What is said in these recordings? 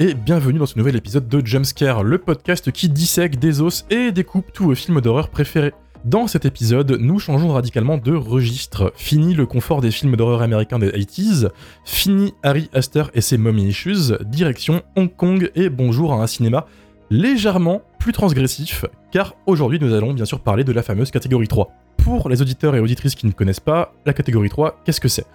Et bienvenue dans ce nouvel épisode de Jumpscare, le podcast qui dissèque des os et découpe tous vos films d'horreur préférés. Dans cet épisode, nous changeons radicalement de registre. Fini le confort des films d'horreur américains des 80s, fini Harry Astor et ses mommy issues, direction Hong Kong et bonjour à un cinéma légèrement plus transgressif, car aujourd'hui nous allons bien sûr parler de la fameuse catégorie 3. Pour les auditeurs et auditrices qui ne connaissent pas, la catégorie 3, qu'est-ce que c'est?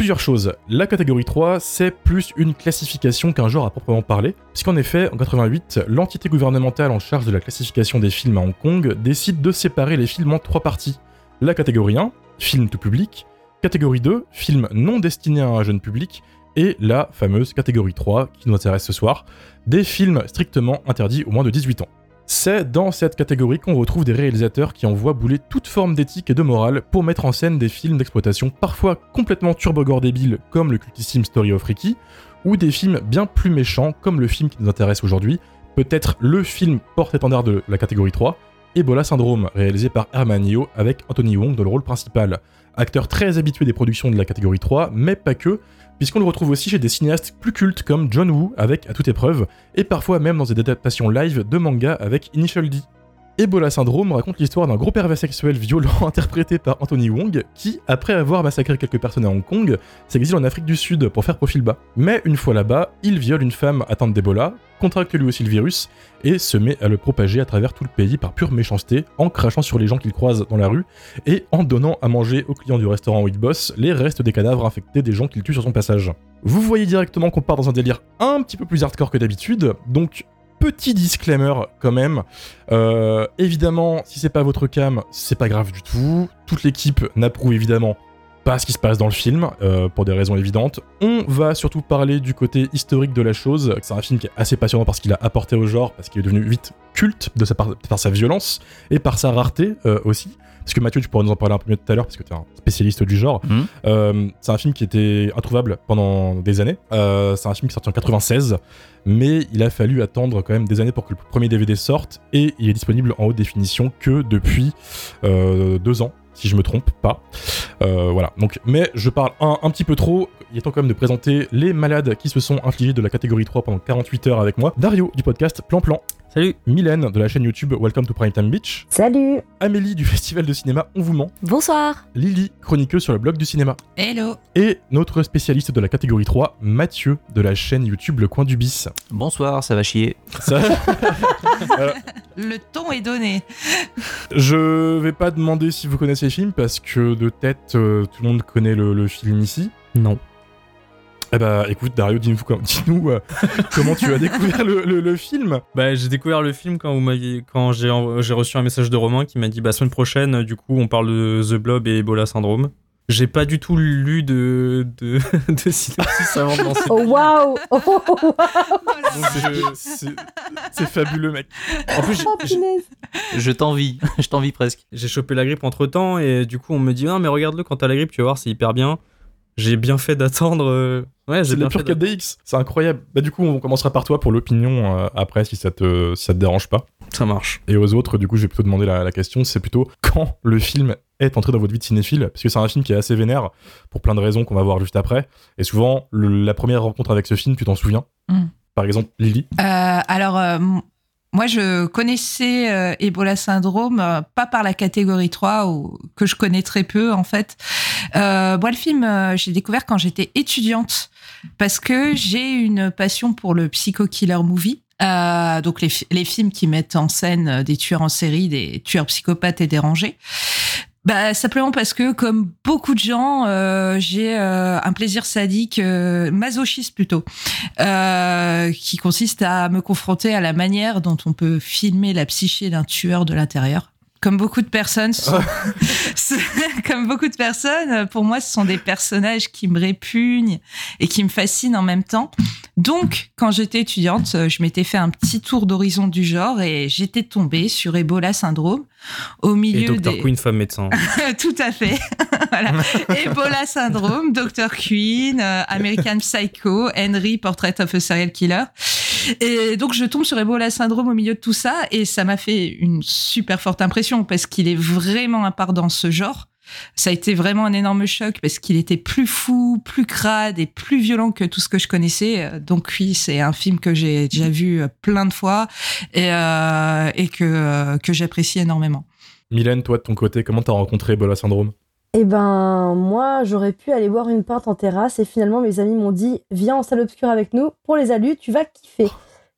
Plusieurs choses. La catégorie 3, c'est plus une classification qu'un genre à proprement parler, puisqu'en effet, en 88, l'entité gouvernementale en charge de la classification des films à Hong Kong décide de séparer les films en trois parties. La catégorie 1, film tout public, catégorie 2, film non destiné à un jeune public, et la fameuse catégorie 3 qui nous intéresse ce soir, des films strictement interdits aux moins de 18 ans. C'est dans cette catégorie qu'on retrouve des réalisateurs qui envoient bouler toute forme d'éthique et de morale pour mettre en scène des films d'exploitation parfois complètement turbogore débiles comme le cultissime Story of Ricky, ou des films bien plus méchants comme le film qui nous intéresse aujourd'hui, peut-être le film porte-étendard de la catégorie 3, Ebola Syndrome, réalisé par Herman Yeo avec Anthony Wong dans le rôle principal. Acteur très habitué des productions de la catégorie 3, mais pas que, puisqu'on le retrouve aussi chez des cinéastes plus cultes comme John Woo avec À toute épreuve, et parfois même dans des adaptations live de manga avec Initial D. Ebola Syndrome raconte l'histoire d'un gros pervers sexuel violent interprété par Anthony Wong qui, après avoir massacré quelques personnes à Hong Kong, s'exile en Afrique du Sud pour faire profil bas. Mais une fois là-bas, il viole une femme atteinte d'Ebola, contracte lui aussi le virus et se met à le propager à travers tout le pays par pure méchanceté, en crachant sur les gens qu'il croise dans la rue et en donnant à manger aux clients du restaurant où il bosse les restes des cadavres infectés des gens qu'il tue sur son passage. Vous voyez directement qu'on part dans un délire un petit peu plus hardcore que d'habitude, donc petit disclaimer quand même. Euh, évidemment, si c'est pas votre cam, c'est pas grave du tout. Toute l'équipe n'approuve évidemment pas ce qui se passe dans le film, euh, pour des raisons évidentes. On va surtout parler du côté historique de la chose. C'est un film qui est assez passionnant parce qu'il a apporté au genre, parce qu'il est devenu vite culte par, sa violence et par sa rareté euh, aussi. Parce que Mathieu, tu pourras nous en parler un peu mieux tout à l'heure, parce que tu es un spécialiste du genre. Mhm. Euh, c'est un film qui était introuvable pendant des années. Euh, c'est un film qui est sorti en 96, mais il a fallu attendre quand même des années pour que le premier DVD sorte, et il est disponible en haute définition que depuis euh, deux ans, si je me trompe pas. Euh, voilà. Donc, mais je parle un, un petit peu trop. Il est temps quand même de présenter les malades qui se sont infligés de la catégorie 3 pendant 48 heures avec moi. Dario du podcast Plan Plan. Salut Mylène de la chaîne YouTube Welcome to Primetime Beach. Salut Amélie du festival de cinéma On vous ment. Bonsoir Lily, chroniqueuse sur le blog du cinéma. Hello Et notre spécialiste de la catégorie 3, Mathieu de la chaîne YouTube Le Coin du Bis. Bonsoir, ça va chier. Ça, Le ton est donné. je vais pas demander si vous connaissez le film parce que de tête, euh, tout le monde connaît le, le film ici. Non. Eh bah écoute Dario, dis-nous dis-nous, euh, comment tu as découvert le, le- le film? Bah, j'ai découvert le film quand, vous m'aviez- quand j'ai j'ai reçu un message de Romain qui m'a dit bah semaine prochaine du coup on parle de The Blob et Ebola Syndrome. J'ai pas du tout lu de, de, de synopsis avant de lancer. Oh waouh Oh, je- C'est c'est fabuleux mec. En plus, j'ai- oh. Je t'envie, je t'envie presque. j'ai chopé la grippe entre temps et du coup on me dit non mais regarde-le quand t'as la grippe tu vas voir c'est hyper bien. J'ai bien fait d'attendre. euh, Ouais, j'ai C'est fait d'attendre. 4DX, c'est incroyable. Bah du coup on commencera par toi pour l'opinion euh, après si ça, te, si ça te dérange pas. Ça marche. Et aux autres, du coup, je vais plutôt demander la, la question, c'est plutôt quand le film est entré dans votre vie de cinéphile, parce que c'est un film qui est assez vénère, pour plein de raisons qu'on va voir juste après. Et souvent, le- la première rencontre avec ce film, tu t'en souviens? Mm. Par exemple, Lily. Euh, alors, euh, moi, je connaissais euh, Ebola Syndrome, euh, pas par la catégorie 3, ou, que je connais très peu, en fait. Euh, moi, le film, euh, j'ai découvert quand j'étais étudiante, parce que j'ai une passion pour le psycho-killer movie. Euh, donc les, les films qui mettent en scène euh, des tueurs en série, des tueurs psychopathes et dérangés. Bah, simplement parce que, comme beaucoup de gens, euh, j'ai euh, un plaisir sadique, euh, masochiste plutôt, euh, qui consiste à me confronter à la manière dont on peut filmer la psyché d'un tueur de l'intérieur. Comme beaucoup de personnes, sont- comme beaucoup de personnes, pour moi, ce sont des personnages qui me répugnent et qui me fascinent en même temps. Donc, quand j'étais étudiante, je m'étais fait un petit tour d'horizon du genre et j'étais tombée sur Ebola syndrome au Et milieu Dr. des. Queen, femme médecin. Tout à fait. voilà. Ebola syndrome, Dr. Queen, euh, American Psycho, Henry, Portrait of a Serial Killer. Et donc, je tombe sur Ebola syndrome au milieu de tout ça et ça m'a fait une super forte impression parce qu'il est vraiment à part dans ce genre. Ça a été vraiment un énorme choc parce qu'il était plus fou, plus crade et plus violent que tout ce que je connaissais. Donc oui, c'est un film que j'ai déjà vu plein de fois et, euh, et que, que j'apprécie énormément. Mylène, toi de ton côté, comment t'as rencontré Ebola Syndrome? Eh ben, moi, j'aurais pu aller boire une pinte en terrasse et finalement, mes amis m'ont dit Viens en salle obscure avec nous. Pour les alus, tu vas kiffer.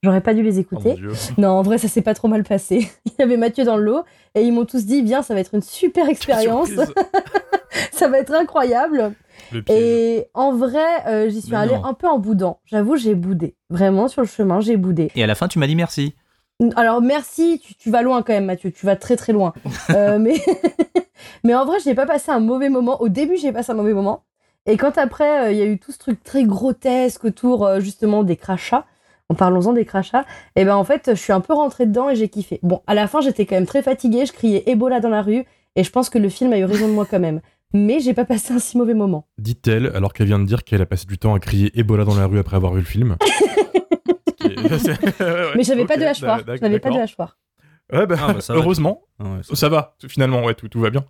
J'aurais pas dû les écouter. Oh, non, en vrai, ça s'est pas trop mal passé. Il y avait Mathieu dans le lot et ils m'ont tous dit Viens, ça va être une super expérience. ça va être incroyable. Et en vrai, euh, j'y suis allée un peu en boudant. J'avoue, j'ai boudé. Vraiment, sur le chemin, j'ai boudé. Et à la fin, tu m'as dit merci. Alors merci, tu, vas loin quand même Mathieu, tu vas très très loin. Euh, mais, mais en vrai, je n'ai pas passé un mauvais moment. Au début, j'ai passé un mauvais moment. Et quand après, euh, il y a eu tout ce truc très grotesque autour euh, justement des crachats, en parlons-en des crachats, et ben en fait, je suis un peu rentrée dedans et j'ai kiffé. Bon, à la fin, j'étais quand même très fatiguée, je criais Ebola dans la rue, et je pense que le film a eu raison de moi quand même. Mais j'ai pas passé un si mauvais moment. Dit-elle, alors qu'elle vient de dire qu'elle a passé du temps à crier Ebola dans la rue après avoir vu le film. mais j'avais pas de hachoir. J'avais pas de hachoir. Ouais, bah, ah, bah heureusement, ah ça, va, finalement, ouais, tout, tout va bien.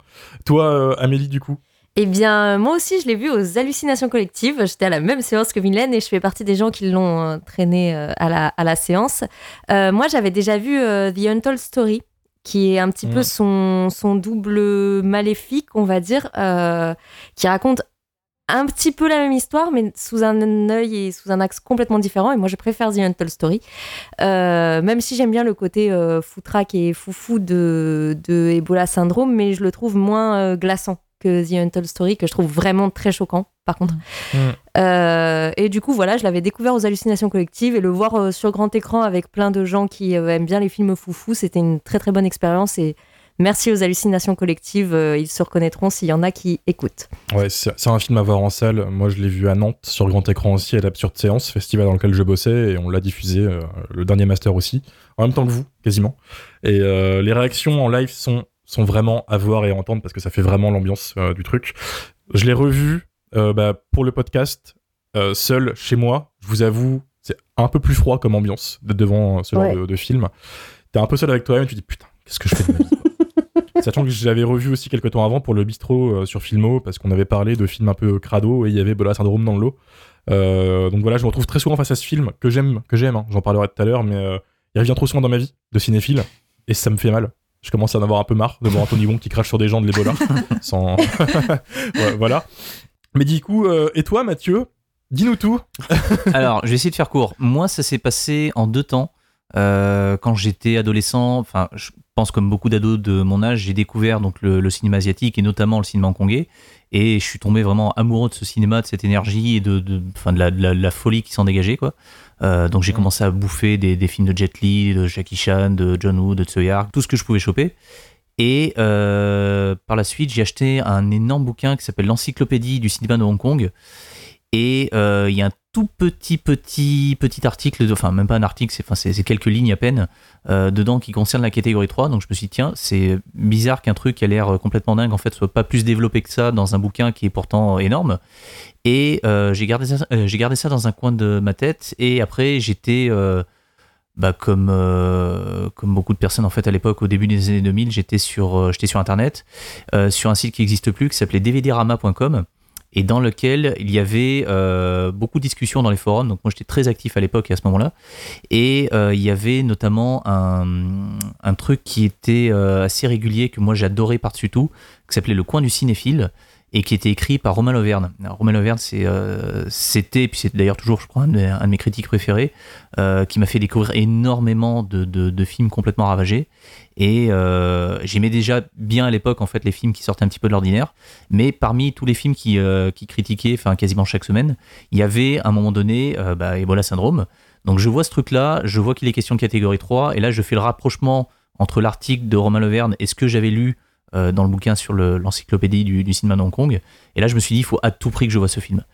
Toi, euh, Amélie, du coup? Eh bien, moi aussi, je l'ai vu aux hallucinations collectives. J'étais à la même séance que Mylène et je fais partie des gens qui l'ont euh, traîné euh, à, la, à la séance. moi, j'avais déjà vu The Untold Story, qui est un petit peu mm. son, son double maléfique, on va dire, qui raconte un petit peu la même histoire, mais sous un œil et sous un axe complètement différent. Et moi, je préfère The Untold Story. Euh, même si j'aime bien le côté euh, foutraque et foufou de, de Ebola Syndrome, mais je le trouve moins euh, glaçant que The Untold Story, que je trouve vraiment très choquant, par contre. Mm. Euh, et du coup, voilà, je l'avais découvert aux hallucinations collectives et le voir sur grand écran avec plein de gens qui aiment bien les films foufou, c'était une très très bonne expérience et Merci aux hallucinations collectives, euh, ils se reconnaîtront s'il y en a qui écoutent. Ouais, c'est un film à voir en salle. Moi, je l'ai vu à Nantes sur grand écran aussi à l'Absurde Séance, festival dans lequel je bossais, et on l'a diffusé, euh, le dernier master aussi, en même temps que vous, quasiment. Et euh, les réactions en live sont, sont vraiment à voir et à entendre parce que ça fait vraiment l'ambiance du truc. Je l'ai revu bah, pour le podcast, seul chez moi. Je vous avoue, c'est un peu plus froid comme ambiance d'être devant ce genre de, de film. T'es un peu seul avec toi-même, tu te dis putain, qu'est-ce que je fais de ma vie? Sachant que j'avais revu aussi quelques temps avant pour le bistrot euh, sur Filmo, parce qu'on avait parlé de films un peu crado et il y avait Bola Syndrome dans le lot. Euh, donc voilà, je me retrouve très souvent face à ce film que j'aime, que j'aime. Hein. J'en parlerai tout à l'heure, mais euh, il revient trop souvent dans ma vie de cinéphile et ça me fait mal. Je commence à en avoir un peu marre de voir Anthony Wong qui crache sur des gens de l'Ebola. sans... voilà. Mais du coup, et toi, Mathieu, dis-nous tout. Alors, je vais essayer de faire court. Moi, ça s'est passé en deux temps. Quand j'étais adolescent, enfin, je pense comme beaucoup d'ados de mon âge, j'ai découvert donc le, cinéma asiatique et notamment le cinéma hongkongais. Et je suis tombé vraiment amoureux de ce cinéma, de cette énergie et de, de, de, la, folie qui s'en dégageait. Quoi. Euh, donc j'ai commencé à bouffer des, films de Jet Li, de Jackie Chan, de John Woo, de Tsuya, tout ce que je pouvais choper. Et euh, par la suite, j'ai acheté un énorme bouquin qui s'appelle L'Encyclopédie du cinéma de Hong Kong. Et euh, il y a un tout petit, petit, petit article, enfin même pas un article, c'est, enfin, quelques lignes à peine euh, dedans qui concerne la catégorie 3. Donc je me suis dit, tiens, c'est bizarre qu'un truc qui a l'air complètement dingue en fait soit pas plus développé que ça dans un bouquin qui est pourtant énorme. Et euh, j'ai, gardé ça, dans un coin de ma tête. Et après, j'étais. bah, comme, beaucoup de personnes en fait à l'époque au début des années 2000 j'étais sur, j'étais sur internet sur un site qui n'existe plus qui s'appelait dvdrama.com et dans lequel il y avait euh, beaucoup de discussions dans les forums. Donc moi j'étais très actif à l'époque à ce moment-là. Et euh, il y avait notamment un, un truc qui était euh, assez régulier, que moi j'adorais par-dessus tout, qui s'appelait Le Coin du Cinéphile et qui était écrit par Romain Loverne. Romain Loverne, c'est, euh, c'était, puis c'est d'ailleurs toujours, je crois, un de, mes critiques préférés, euh, qui m'a fait découvrir énormément de, films complètement ravagés. Et euh, j'aimais déjà bien à l'époque, en fait, les films qui sortaient un petit peu de l'ordinaire. Mais parmi tous les films qui, qui critiquaient, enfin, quasiment chaque semaine, il y avait à un moment donné bah, Ebola Syndrome. Donc je vois ce truc-là, je vois qu'il est question de catégorie 3, et là je fais le rapprochement entre l'article de Romain Loverne et ce que j'avais lu euh, dans le bouquin sur l'encyclopédie du, cinéma de Hong Kong. Et là, je me suis dit, il faut à tout prix que je vois ce film.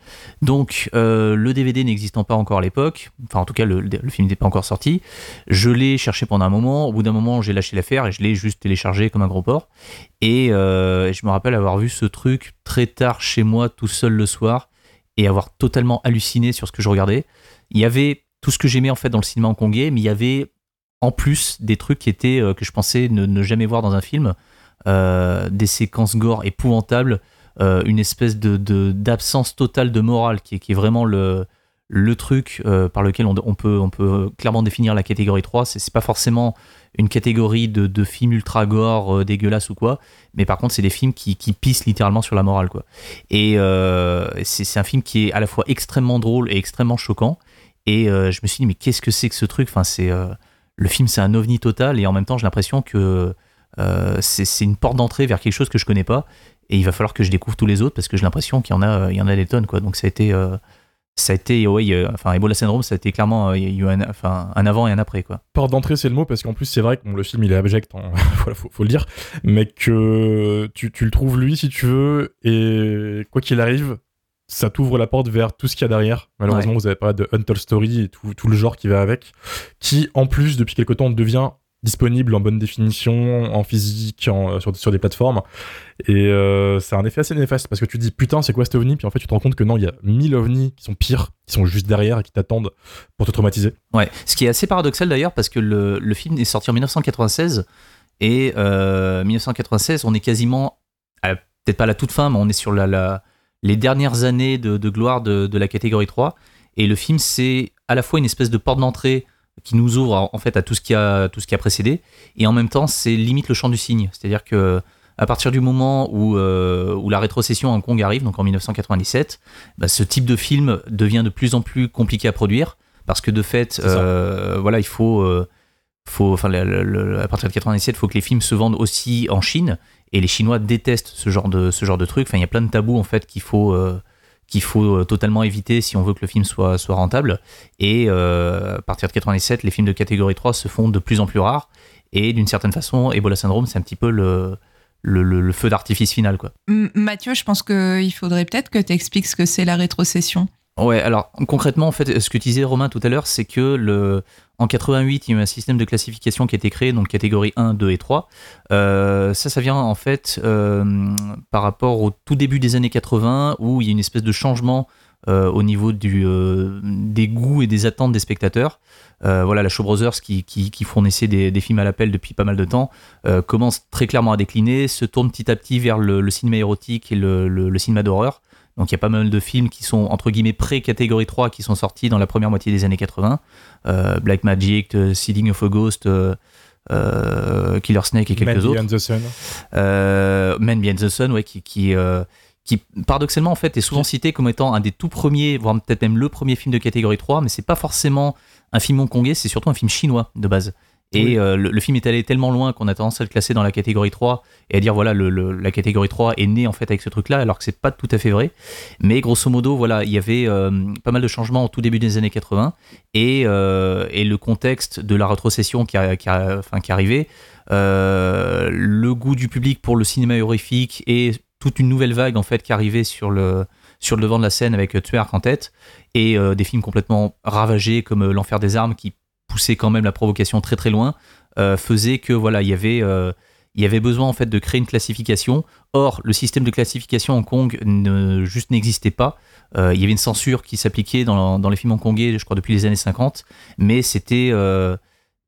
Donc, euh, le DVD n'existant pas encore à l'époque, enfin, en tout cas, le, film n'était pas encore sorti, je l'ai cherché pendant un moment. Au bout d'un moment, j'ai lâché l'affaire et je l'ai juste téléchargé comme un gros porc. Et euh, je me rappelle avoir vu ce truc très tard chez moi, tout seul le soir, et avoir totalement halluciné sur ce que je regardais. Il y avait tout ce que j'aimais en fait dans le cinéma hongkongais, mais il y avait en plus des trucs qui étaient que je pensais ne, ne, jamais voir dans un film. Des séquences gore épouvantables, une espèce de d'absence totale de morale qui est, vraiment le le truc par lequel on, peut, on peut clairement définir la catégorie 3. C'est pas forcément une catégorie de, de films ultra gore, euh, dégueulasses ou quoi, mais par contre, c'est des films qui, qui, pissent littéralement sur la morale, quoi. Et euh, c'est un film qui est à la fois extrêmement drôle et extrêmement choquant. Et euh, je me suis dit, mais qu'est-ce que c'est que ce truc? Enfin, le film, c'est un ovni total, et en même temps, j'ai l'impression que c'est une porte d'entrée vers quelque chose que je connais pas. Et il va falloir que je découvre tous les autres parce que j'ai l'impression qu'il y en a, il y en a des tonnes, quoi. Donc ça a été ça a été, ouais, enfin, Ebola Syndrome, ça a été clairement, euh, il y a eu un, enfin, un avant et un après, quoi. Porte d'entrée, c'est le mot, parce qu'en plus, c'est vrai que le film, il est abject, hein, voilà, faut, le dire, mais que tu, tu, le trouves lui, si tu veux, et quoi qu'il arrive, ça t'ouvre la porte vers tout ce qu'il y a derrière. Malheureusement, vous avez parlé de Untold Story et tout, tout, le genre qui va avec, qui, en plus, depuis quelque temps, devient disponible en bonne définition, en physique, en, sur, sur, des plateformes. Et euh, c'est un effet assez néfaste parce que tu dis putain, c'est quoi cet ovni? Puis en fait, tu te rends compte que non, il y a mille ovnis qui sont pires, qui sont juste derrière et qui t'attendent pour te traumatiser. Ouais, ce qui est assez paradoxal d'ailleurs parce que le, le, film est sorti en 1996 et euh, 1996, on est quasiment, peut-être pas à la toute fin, mais on est sur la, les dernières années de, de gloire de, de, la catégorie 3. Et le film, c'est à la fois une espèce de porte d'entrée qui nous ouvre en fait à tout ce qui a tout ce qui a précédé. Et en même temps c'est limite le champ du signe c'est-à-dire que à partir du moment où, euh, où la rétrocession en Kong arrive donc en 1997 bah, ce type de film devient de plus en plus compliqué à produire parce que de fait euh, voilà il faut euh, faut enfin à partir de 97 il faut que les films se vendent aussi en Chine. Et les Chinois détestent ce genre de ce genre de truc. Enfin il y a plein de tabous en fait qu'il faut qu'il faut euh, totalement éviter si on veut que le film soit, soit rentable. Et euh, à partir de 97, les films de catégorie 3 se font de plus en plus rares. Et d'une certaine façon, Ebola Syndrome, c'est un petit peu le, le, feu d'artifice final. Quoi. Mathieu, je pense qu'il faudrait peut-être que tu expliques ce que c'est la rétrocession. Ouais, alors concrètement, en fait, ce que disait Romain tout à l'heure, c'est que le, en 88, il y a eu un système de classification qui a été créé, donc catégorie 1, 2 et 3. Euh, ça, ça vient en fait euh, par rapport au tout début des années 80, où il y a une espèce de changement euh, au niveau du, des goûts et des attentes des spectateurs. voilà, la Show Brothers, qui, qui, fournissait des, films à l'appel depuis pas mal de temps, commence très clairement à décliner, se tourne petit à petit vers le, cinéma érotique et le cinéma d'horreur. Donc il y a pas mal de films qui sont entre guillemets pré-catégorie 3 qui sont sortis dans la première moitié des années 80. Euh, Black Magic, euh, Seeding of a Ghost, euh, Killer Snake et quelques autres. Man Behind the Sun. Man Behind the Sun, ouais, qui, qui, qui paradoxalement en fait est souvent cité comme étant un des tout premiers, voire peut-être même le premier film de catégorie 3, mais c'est pas forcément un film hongkongais, c'est surtout un film chinois de base. Et euh, le, film est allé tellement loin qu'on a tendance à le classer dans la catégorie 3 et à dire voilà, le, la catégorie 3 est née en fait avec ce truc-là, alors que c'est pas tout à fait vrai. Mais grosso modo, voilà, il y avait euh, pas mal de changements au tout début des années 80 et, euh, et le contexte de la rétrocession qui, a, qui, a, enfin, qui arrivait, le goût du public pour le cinéma horrifique et toute une nouvelle vague en fait qui arrivait sur le sur le devant de la scène avec Tuer en tête et des films complètement ravagés comme L'Enfer des armes qui pousser quand même la provocation très très loin, euh, faisait que voilà, il y avait euh, il y avait besoin en fait de créer une classification. Or, le système de classification en Kong ne, juste n'existait pas. Euh, il y avait une censure qui s'appliquait dans, dans, les films hongkongais, je crois, depuis les années 50, mais c'était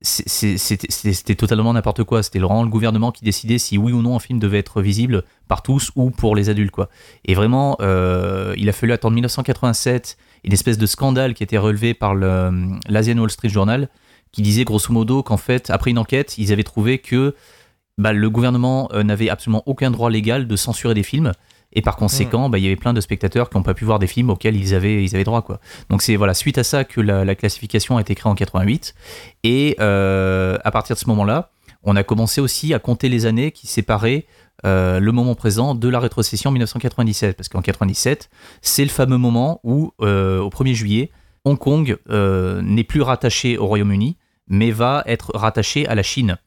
c'était totalement n'importe quoi. C'était vraiment le gouvernement qui décidait si oui ou non un film devait être visible par tous ou pour les adultes. quoi. Et vraiment, il a fallu attendre 1987 une espèce de scandale qui été relevé par l'Asian Wall Street Journal, qui disait grosso modo qu'en fait, après une enquête, ils avaient trouvé que bah, le gouvernement euh, n'avait absolument aucun droit légal de censurer des films. Et par conséquent, bah, il y avait plein de spectateurs qui n'ont pas pu voir des films auxquels ils avaient, ils avaient droit. Quoi. Donc c'est voilà, suite à ça que la, classification a été créée en 88. Et euh, à partir de ce moment-là, on a commencé aussi à compter les années qui séparaient euh, le moment présent de la rétrocession 1997. Parce qu'en 97, c'est le fameux moment où, euh, au 1er juillet, Hong Kong n'est plus rattaché au Royaume-Uni, mais va être rattaché à la Chine.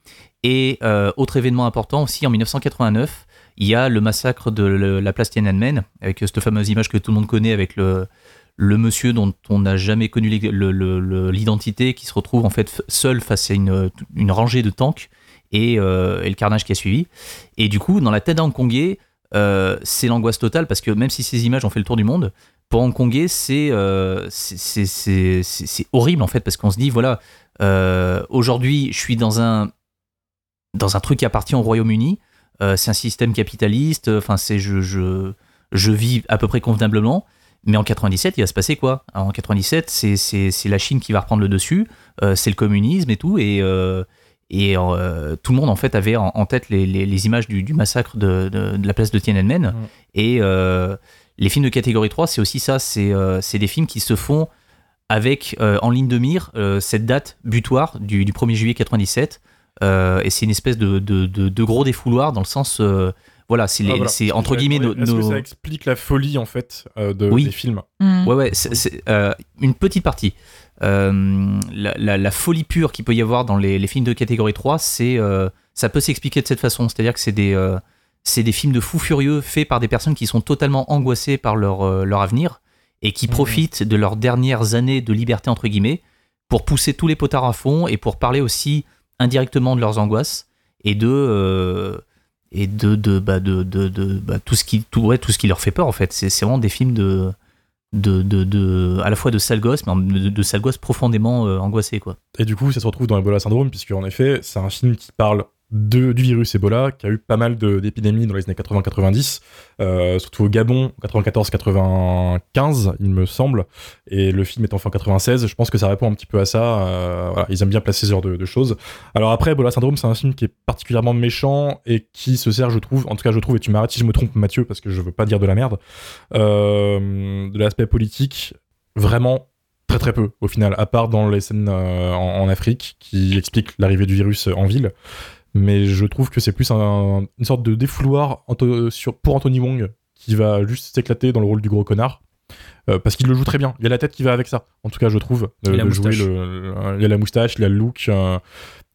Et autre événement important aussi, en 1989, il y a le massacre de la place Tiananmen, avec cette fameuse image que tout le monde connaît avec le, monsieur dont on n'a jamais connu l'identité, qui se retrouve en fait seul face à une, rangée de tanks euh, et, le carnage qui a suivi. Et du coup, dans la tête d'un Hongkongais, euh, c'est l'angoisse totale parce que même si ces images ont fait le tour du monde, pour Hongkongais, c'est euh, c'est horrible en fait parce qu'on se dit voilà, aujourd'hui, je suis dans un dans un truc qui appartient au Royaume-Uni. Euh, c'est un système capitaliste, enfin, c'est je, je, je vis à peu près convenablement. Mais en 97, il va se passer quoi? En 97, c'est, la Chine qui va reprendre le dessus, euh, c'est le communisme et tout, et, euh, et euh, tout le monde en fait avait en, en tête les, les, les images du, du massacre de, de, de la place de Tiananmen. Mm. Et euh, les films de catégorie 3, c'est aussi ça, c'est, euh, des films qui se font avec euh, en ligne de mire euh, cette date butoir du, du 1er juillet 97. Euh, et c'est une espèce de, de, de, de gros défouloir dans le sens. euh, voilà, c'est, les- Ah, voilà. c'est entre guillemets nos. Est-ce que ça explique la folie en fait euh, de, Oui. des films Mm. Ouais, ouais, c'est, euh, une petite partie. Euh, la, la- la folie pure qu'il peut y avoir dans les, les films de catégorie 3, c'est, euh, ça peut s'expliquer de cette façon. C'est-à-dire que c'est des, euh, c'est des films de fous furieux faits par des personnes qui sont totalement angoissées par leur, euh, leur avenir et qui Mhm. profitent de leurs dernières années de liberté, entre guillemets, pour pousser tous les potards à fond et pour parler aussi indirectement de leurs angoisses et de. euh, et de, de, bah, de, de, de- bah, tout, ce qui, tout, ouais, tout ce qui leur fait peur en fait. C'est, vraiment des films de, de, de, de- à la fois de sale gosse, mais de, de sale gosse profondément euh, angoissé quoi. Et du coup, ça se retrouve dans Ebola Syndrome, puisque en effet, c'est un film qui parle du virus Ebola, qui a eu pas mal d'épidémies dans les années 80-90, euh, surtout au Gabon, 94-95, il me semble, et le film est en fin 96. Je pense que ça répond un petit peu à ça. euh, ils aiment bien placer ce genre de, choses. Alors après, Ebola Syndrome, c'est un film qui est particulièrement méchant et qui se sert, je trouve, en tout cas, je trouve, et tu m'arrêtes si je me trompe, Mathieu, parce que je veux pas dire de la merde, euh, de l'aspect politique, vraiment très très peu au final, à part dans les scènes en Afrique qui expliquent l'arrivée du virus en ville. Mais je trouve que c'est plus un- une sorte de défouloir Anto- sur, pour Anthony Wong qui va juste s'éclater dans le rôle du gros connard. Euh, parce qu'il le joue très bien. Il a la tête qui va avec ça, en tout cas, je trouve. Et la de jouer moustache. le- le- il a la moustache, il a le look. euh,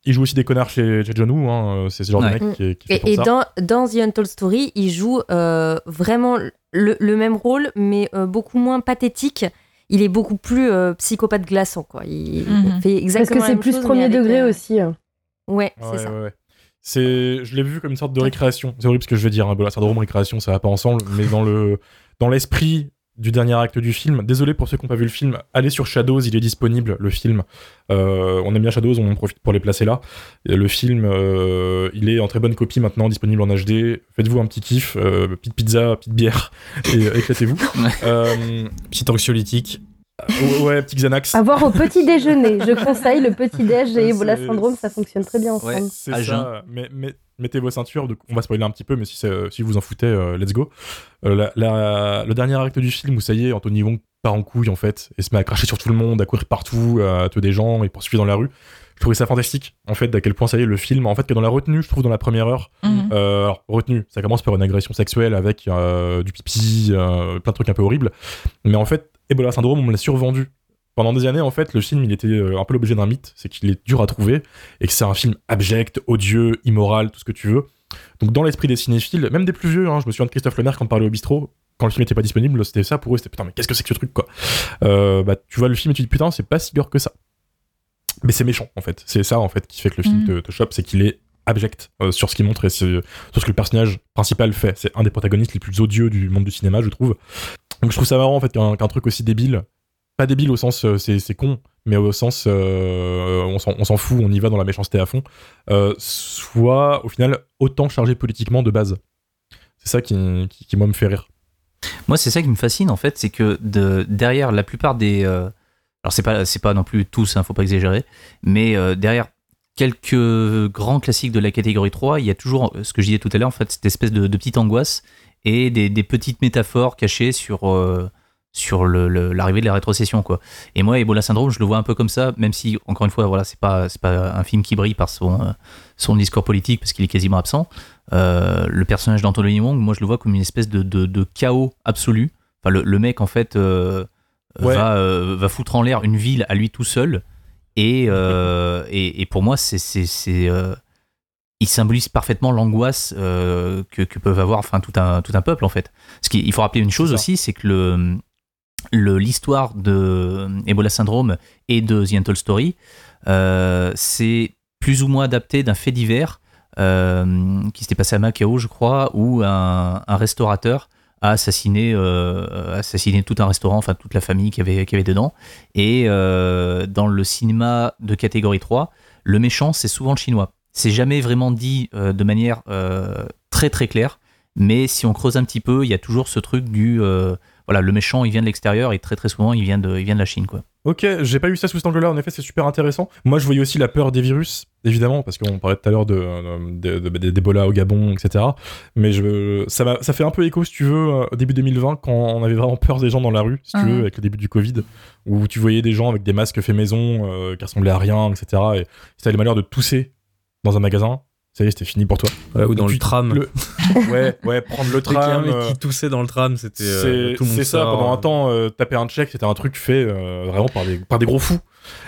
il joue aussi des connards chez, chez John Woo. hein, c'est ce genre Ouais. de mec qui est, qui fait pour Et, et ça. dans, dans The Untold Story, il joue euh, vraiment le, le même rôle, mais euh, beaucoup moins pathétique. Il est beaucoup plus euh, psychopathe glaçant, quoi. Il, Mhm. fait Parce que c'est plus chose, premier degré euh, aussi. hein. Ouais, Ouais, c'est ça. ouais, ouais. C'est, je l'ai vu comme une sorte de récréation. C'est horrible ce que je veux dire. Hein. Voilà, syndrome récréation, ça va pas ensemble. Mais dans le, dans l'esprit du dernier acte du film. Désolé pour ceux qui n'ont pas vu le film. Allez sur Shadows, il est disponible, le film. Euh, on aime bien Shadows, on en profite pour les placer là. Le film, euh, il est en très bonne copie maintenant, disponible en HD. Faites-vous un petit kiff, euh, petite pizza, petite bière, et éclatez-vous. Petit anxiolytique. Ouais, ouais, petit Xanax. Avoir au petit déjeuner. Je conseille le petit déj et Ebola syndrome, ça fonctionne très bien ensemble. Ouais. C'est ça. jeun. Mais, mais- mettez vos ceintures. donc on va spoiler un petit peu, mais si, c'est- si vous en foutez, euh, let's go. Euh, la- la- le dernier acte du film où ça y est, Anthony Wong part en couille en fait et se met à cracher sur tout le monde, à courir partout, à tuer des gens et poursuivre dans la rue. Je trouvais ça fantastique en fait d'à quel point ça y est le film en fait que dans la retenue, je trouve dans la première heure. Mhm. Euh, alors retenue, ça commence par une agression sexuelle avec euh, du pipi, euh, plein de trucs un peu horribles. Mais en fait, Ebola syndrome, on me l'a survendu. Pendant des années, en fait, le film, il était un peu l'objet d'un mythe, c'est qu'il est dur à trouver et que c'est un film abject, odieux, immoral, tout ce que tu veux. Donc, dans l'esprit des cinéphiles, même des plus vieux, hein, je me souviens de Christophe Lemaire quand on parlait au bistrot, quand le film n'était pas disponible, c'était ça pour eux, c'était putain, mais qu'est-ce que c'est que ce truc, quoi. Euh, bah, tu vois le film et tu dis putain, c'est pas si gore que ça. Mais c'est méchant, en fait. C'est ça, en fait, qui fait que le film Mhm. te, te chope, c'est qu'il est abject euh, sur ce qu'il montre et sur ce que le personnage principal fait. C'est un des protagonistes les plus odieux du monde du cinéma, je trouve. Donc je trouve ça marrant en fait qu'un truc aussi débile, pas débile au sens euh, c'est con, mais au sens euh, on s'en fout, on y va dans la méchanceté à fond, euh, soit au final autant chargé politiquement de base. C'est ça qui, qui, qui, moi me fait rire. Moi, c'est ça qui me fascine en fait, c'est que de, derrière la plupart des. Alors, c'est pas, c'est pas non plus tous, hein, faut pas exagérer, mais euh, derrière quelques grands classiques de la catégorie 3, il y a toujours euh, ce que je disais tout à l'heure, en fait, cette espèce de, petite angoisse et des, petites métaphores cachées sur. euh, sur l'arrivée de la rétrocession quoi. Et moi Ebola syndrome, je le vois un peu comme ça, même si encore une fois voilà, c'est pas c'est pas un film qui brille par son discours politique parce qu'il est quasiment absent. Le personnage d'Anthony Wong, moi je le vois comme une espèce de, chaos absolu. Enfin, le, mec en fait Ouais. va, euh, va foutre en l'air une ville à lui tout seul. Et, euh, et, et pour moi, c'est, c'est, c'est, euh, il symbolise parfaitement l'angoisse euh, que, que peuvent avoir enfin, tout, un, tout un peuple en fait. Parce qu'il faut rappeler une chose aussi, c'est que le, le, l'histoire de Ebola Syndrome et de The Untold Story, euh, c'est plus ou moins adapté d'un fait divers euh, qui s'était passé à Macao, je crois, où un, un restaurateur a assassiné, assassiné tout un restaurant, enfin toute la famille qui avait, qui avait dedans. Et euh, dans le cinéma de catégorie 3, le méchant, c'est souvent le chinois. C'est jamais vraiment dit euh, de manière euh, très très clair. Mais si on creuse un petit peu, il y a toujours ce truc du voilà, le méchant il vient de l'extérieur et très très souvent il vient de, il vient de la Chine quoi. Ok, j'ai pas eu ça sous cet angle-là. En effet, c'est super intéressant. Moi, je voyais aussi la peur des virus, évidemment, parce qu'on parlait tout à l'heure de, de- de- de- d'Ebola au Gabon, etc. Mais je, ça, ça fait un peu écho, si tu veux, euh, au début 2020, quand on avait vraiment peur des gens dans la rue, si tu veux, avec le début du Covid, où tu voyais des gens avec des masques faits maison, euh, qui ressemblaient à rien, etc. Et si t'avais le malheur de tousser dans un magasin, ça y est, c'était fini pour toi. Ouais, ou dans le tram. le- ouais, ouais, prendre le Dès qu'il y a un tram. mec euh, qui toussait dans le tram, c'était. euh, c'est tout le monde c'est ça, sort, pendant un temps, euh, taper un check, c'était un truc fait euh, vraiment par des, par des gros fous.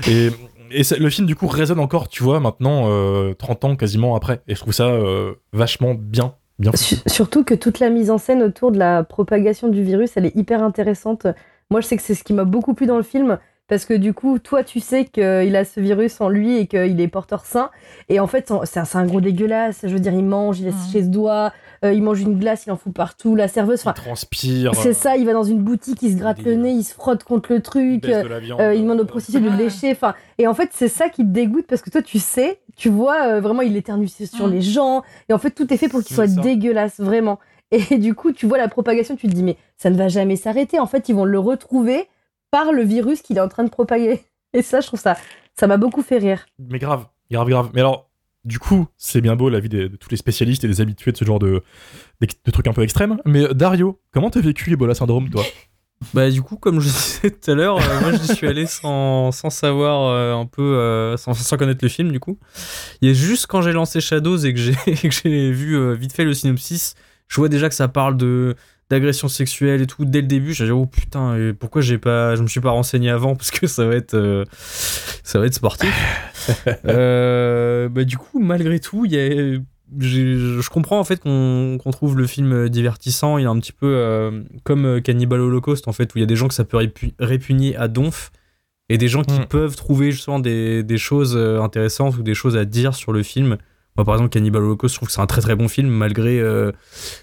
Et, et le film, du coup, résonne encore, tu vois, maintenant, euh, 30 ans quasiment après. Et je trouve ça euh, vachement bien. bien Surtout que toute la mise en scène autour de la propagation du virus, elle est hyper intéressante. Moi, je sais que c'est ce qui m'a beaucoup plu dans le film. Parce que du coup, toi, tu sais qu'il a ce virus en lui et qu'il est porteur sain. Et en fait, c'est un, un gros dégueulasse. Je veux dire, il mange, il laisse Mhm. ses doigts, euh, il mange une glace, il en fout partout. La serveuse, Il enfin, transpire. c'est ça, il va dans une boutique, il se gratte le nez, il se frotte contre le truc. de viande. Euh, il demande aux prostituées de le lécher. Enfin, et en fait, c'est ça qui te dégoûte parce que toi, tu sais, tu vois euh, vraiment, il éternue sur Mm. les gens. Et en fait, tout est fait pour qu'il soit ça. dégueulasse, vraiment. Et du coup, tu vois la propagation, tu te dis, mais ça ne va jamais s'arrêter. En fait, ils vont le retrouver par le virus qu'il est en train de propager. Et ça, je trouve ça, ça m'a beaucoup fait rire. Mais grave, grave, grave. Mais alors, du coup, c'est bien beau l'avis des- de tous les spécialistes et des habitués de ce genre de, de trucs un peu extrêmes. Mais Dario, comment t'as vécu l'Ebola syndrome, toi? Bah du coup, comme je disais tout à l'heure, euh, moi j'y suis allé sans, sans savoir euh, un peu, euh, sans, sans connaître le film du coup. Il y a juste quand j'ai lancé Shadows et que j'ai que j'ai vu euh, vite fait le synopsis, je vois déjà que ça parle de d'agression sexuelle et tout dès le début. J'ai dit oh putain, et pourquoi j'ai pas, je me suis pas renseigné avant parce que ça va être, euh, ça va être sportif. Euh, bah du coup, malgré tout, il y a je comprends en fait qu'on trouve le film divertissant. Il est un petit peu euh, comme Cannibal Holocaust en fait, où il y a des gens que ça peut répu- répugner à donf et des gens qui Mm. peuvent trouver justement des, des choses intéressantes ou des choses à dire sur le film. Moi par exemple, Cannibal Holocaust, je trouve que c'est un très très bon film malgré euh,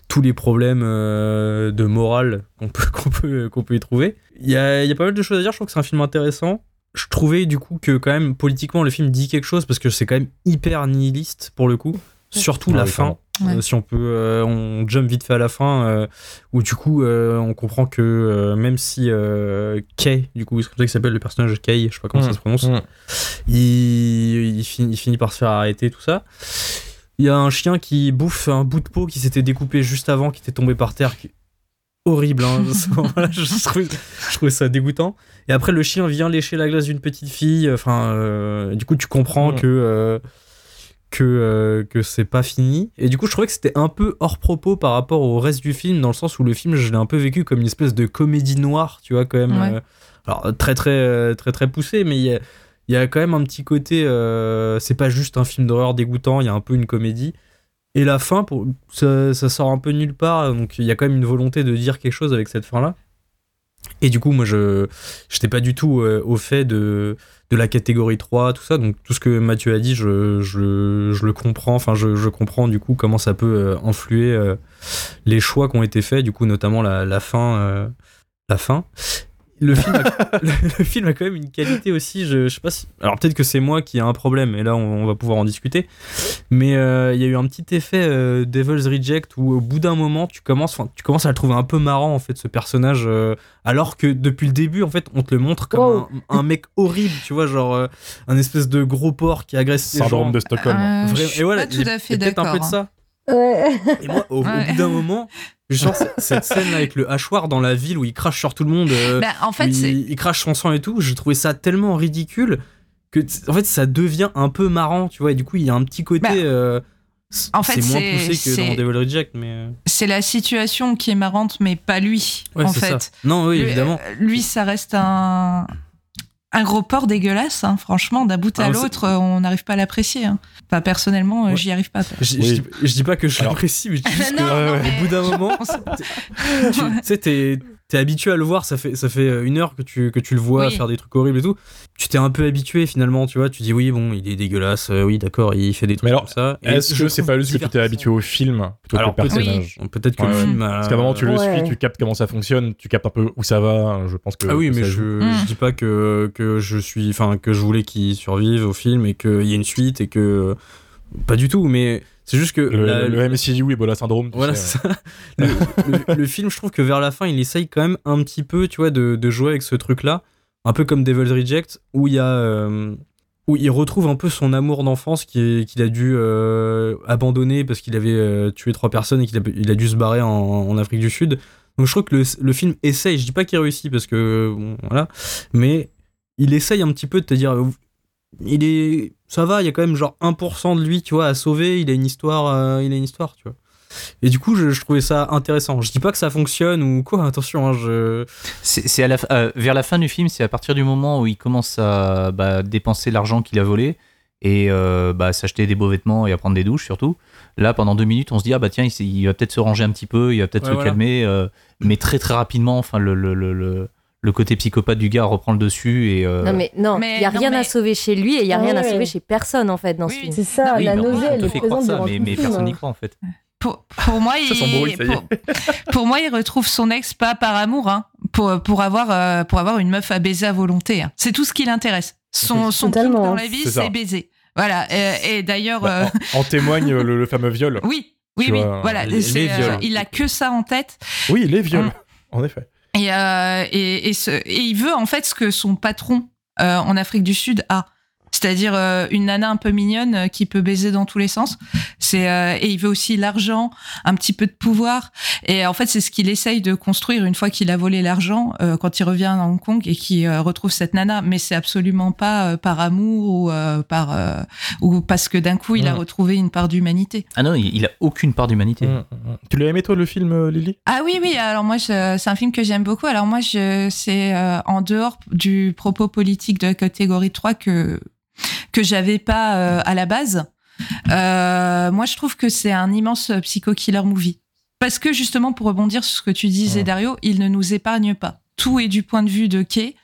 tous les problèmes euh, de morale qu'on peut, qu'on peut, qu'on peut y trouver. Il y a, il y a pas mal de choses à dire, je trouve que c'est un film intéressant. Je trouvais du coup que quand même politiquement le film dit quelque chose parce que c'est quand même hyper nihiliste pour le coup. Surtout Ah la oui, fin. Euh, si on peut, euh, on jump vite fait à la fin, euh, où du coup euh, on comprend que euh, même si euh, Kay, du coup c'est comme ça qu'il s'appelle le personnage Kay, je sais pas comment ça se prononce, mm. il, il, finit, il finit par se faire arrêter, tout ça. Il y a un chien qui bouffe un bout de peau qui s'était découpé juste avant, qui était tombé par terre. Qui... Horrible, hein. ce moment-là, je, trouvais, je trouvais ça dégoûtant. Et après, le chien vient lécher la glace d'une petite fille. Enfin, euh, du coup, tu comprends Mm. que. euh, que, euh, que c'est pas fini. Et du coup, je trouvais que c'était un peu hors propos par rapport au reste du film, dans le sens où le film, je l'ai un peu vécu comme une espèce de comédie noire, tu vois, quand même. Ouais. euh, alors, très, très, euh, très, très poussé, mais il y a, y a quand même un petit côté. euh, c'est pas juste un film d'horreur dégoûtant, il y a un peu une comédie. Et la fin, pour, ça, ça sort un peu nulle part, donc il y a quand même une volonté de dire quelque chose avec cette fin-là. Et du coup, moi, je n'étais pas du tout au fait de, de la catégorie 3, tout ça. Donc, tout ce que Mathieu a dit, je, je, je le comprends. Enfin, je, je comprends du coup comment ça peut euh, influer euh, les choix qui ont été faits, du coup, notamment la, la fin. euh, la fin. Le film, a, le, le film a quand même une qualité aussi. Je, je sais pas si. Alors, peut-être que c'est moi qui ai un problème, et là, on, on va pouvoir en discuter. Mais euh, il y a eu un petit effet euh, Devil's Reject où, au bout d'un moment, tu commences, enfin, tu commences à le trouver un peu marrant, en fait, ce personnage. euh, alors que depuis le début, en fait, on te le montre comme Wow. un, un mec horrible, tu vois, genre euh, un espèce de gros porc qui agresse. Syndrome de Stockholm. Euh, Vrai- je suis et voilà, pas tout à fait peut-être un peu de d'accord. ça. Ouais. Et moi, au, bout d'un moment, genre cette scène avec le hachoir dans la ville où il crache sur tout le monde, euh, Bah, en fait, il, il crache son sang et tout, je trouvais ça tellement ridicule que en fait ça devient un peu marrant, tu vois. Et du coup, il y a un petit côté. Bah, euh, en fait, c'est moins c'est- poussé que dans Devil Reject, mais. euh, C'est la situation qui est marrante, mais pas lui, Ouais, en c'est fait. ça. Non, oui, évidemment. euh, Lui, ça reste un, un gros porc dégueulasse, hein. franchement. D'un bout à Ah, l'autre, euh, on n'arrive pas à l'apprécier. hein. Enfin, personnellement, euh, Ouais. j'y arrive pas. Je, Oui. je dis, je dis pas que je l'apprécie, mais je dis juste que. Non, non, ouais, mais- Au bout d'un moment, tu sais, t'es t'es habitué à le voir, ça fait, ça fait euh, une heure que tu, que tu le vois Oui. faire des trucs horribles et tout. Tu t'es un peu habitué finalement, tu vois. Tu dis oui, bon, il est dégueulasse, euh, oui, d'accord, il fait des trucs Mais alors, comme ça. Est-ce que c'est pas juste que tu t'es habitué au film plutôt Alors, que le personnage Peut-être que Ouais, le ouais. film a- Parce qu'à un moment, tu le Ouais. suis, tu captes comment ça fonctionne, tu captes un peu où ça va. Je pense que. Ah oui, que mais ça je, joue. Mm. je dis pas que, que je suis, enfin que je voulais qu'il survive au film et qu'il y ait une suite et que Pas du tout, mais c'est juste que Le, la- le MCU Ebola syndrome. Voilà, sais, ça. Le, le- le film, je trouve que vers la fin, il essaye quand même un petit peu, tu vois, de, de jouer avec ce truc-là, un peu comme Devil's Reject, où il y a, euh, où il retrouve un peu son amour d'enfance qu'il a dû euh, abandonner parce qu'il avait euh, tué trois personnes et qu'il a, il a dû se barrer en, en Afrique du Sud. Donc je trouve que le, le film essaye, je dis pas qu'il réussit parce que bon, voilà, mais il essaye un petit peu de te dire, il est, ça va, il y a quand même genre 1% de lui, tu vois, à sauver. Il a une histoire, euh, il a une histoire, tu vois. Et du coup, je, je trouvais ça intéressant. Je dis pas que ça fonctionne ou quoi, attention, hein, je. C'est à la, euh, vers la fin du film, c'est à partir du moment où il commence à bah, dépenser l'argent qu'il a volé et euh, bah, s'acheter des beaux vêtements et à prendre des douches surtout. Là, pendant deux minutes, on se dit ah bah tiens, il, va peut-être se ranger un petit peu, il va peut-être Ouais, se voilà. calmer, euh, mais très très rapidement, enfin le, le, le, le, côté psychopathe du gars reprend le dessus et euh, Non, mais non, Mais il n'y a non, rien mais- à sauver chez lui et il n'y a rien à sauver chez personne, en fait, dans ce film. C'est ça, oui, la nausée, elle est fait croire présente ça, mais, mais personne n'y hein. croit en fait. Pour, pour moi, il, y pour, pour moi, il retrouve son ex pas par amour, hein, pour, pour, avoir, euh, pour avoir une meuf à baiser à volonté. hein. C'est tout ce qui l'intéresse. Son, son dans la vie, C'est baiser. Voilà. Et, et d'ailleurs, Bah, euh, en, en témoigne le, le fameux viol. oui, oui, oui. vois, voilà. les- c'est, les viols. euh, il a que ça en tête. Oui, les viols, en effet. Et, euh, et, et, il veut en fait ce que son patron euh, en Afrique du Sud a. C'est-à-dire euh, une nana un peu mignonne euh, qui peut baiser dans tous les sens. C'est euh, et il veut aussi l'argent, un petit peu de pouvoir. Et en fait, c'est ce qu'il essaye de construire une fois qu'il a volé l'argent euh, quand il revient à Hong Kong et qu'il euh, retrouve cette nana. Mais c'est absolument pas euh, par amour ou euh, par euh, ou parce que d'un coup il a retrouvé une part d'humanité. Ah non, il, il a aucune part d'humanité. Hum, hum, hum. Tu l'as aimé toi le film, Lily? Ah oui, oui. Alors moi, je- c'est un film que j'aime beaucoup. Alors moi, je, c'est euh, en dehors du propos politique de la catégorie 3 que que j'avais pas euh, à la base. Euh, moi, je trouve que c'est un immense psycho-killer movie. Parce que justement, pour rebondir sur ce que tu disais, Ouais. Dario, il ne nous épargne pas. Tout est du point de vue de Kay,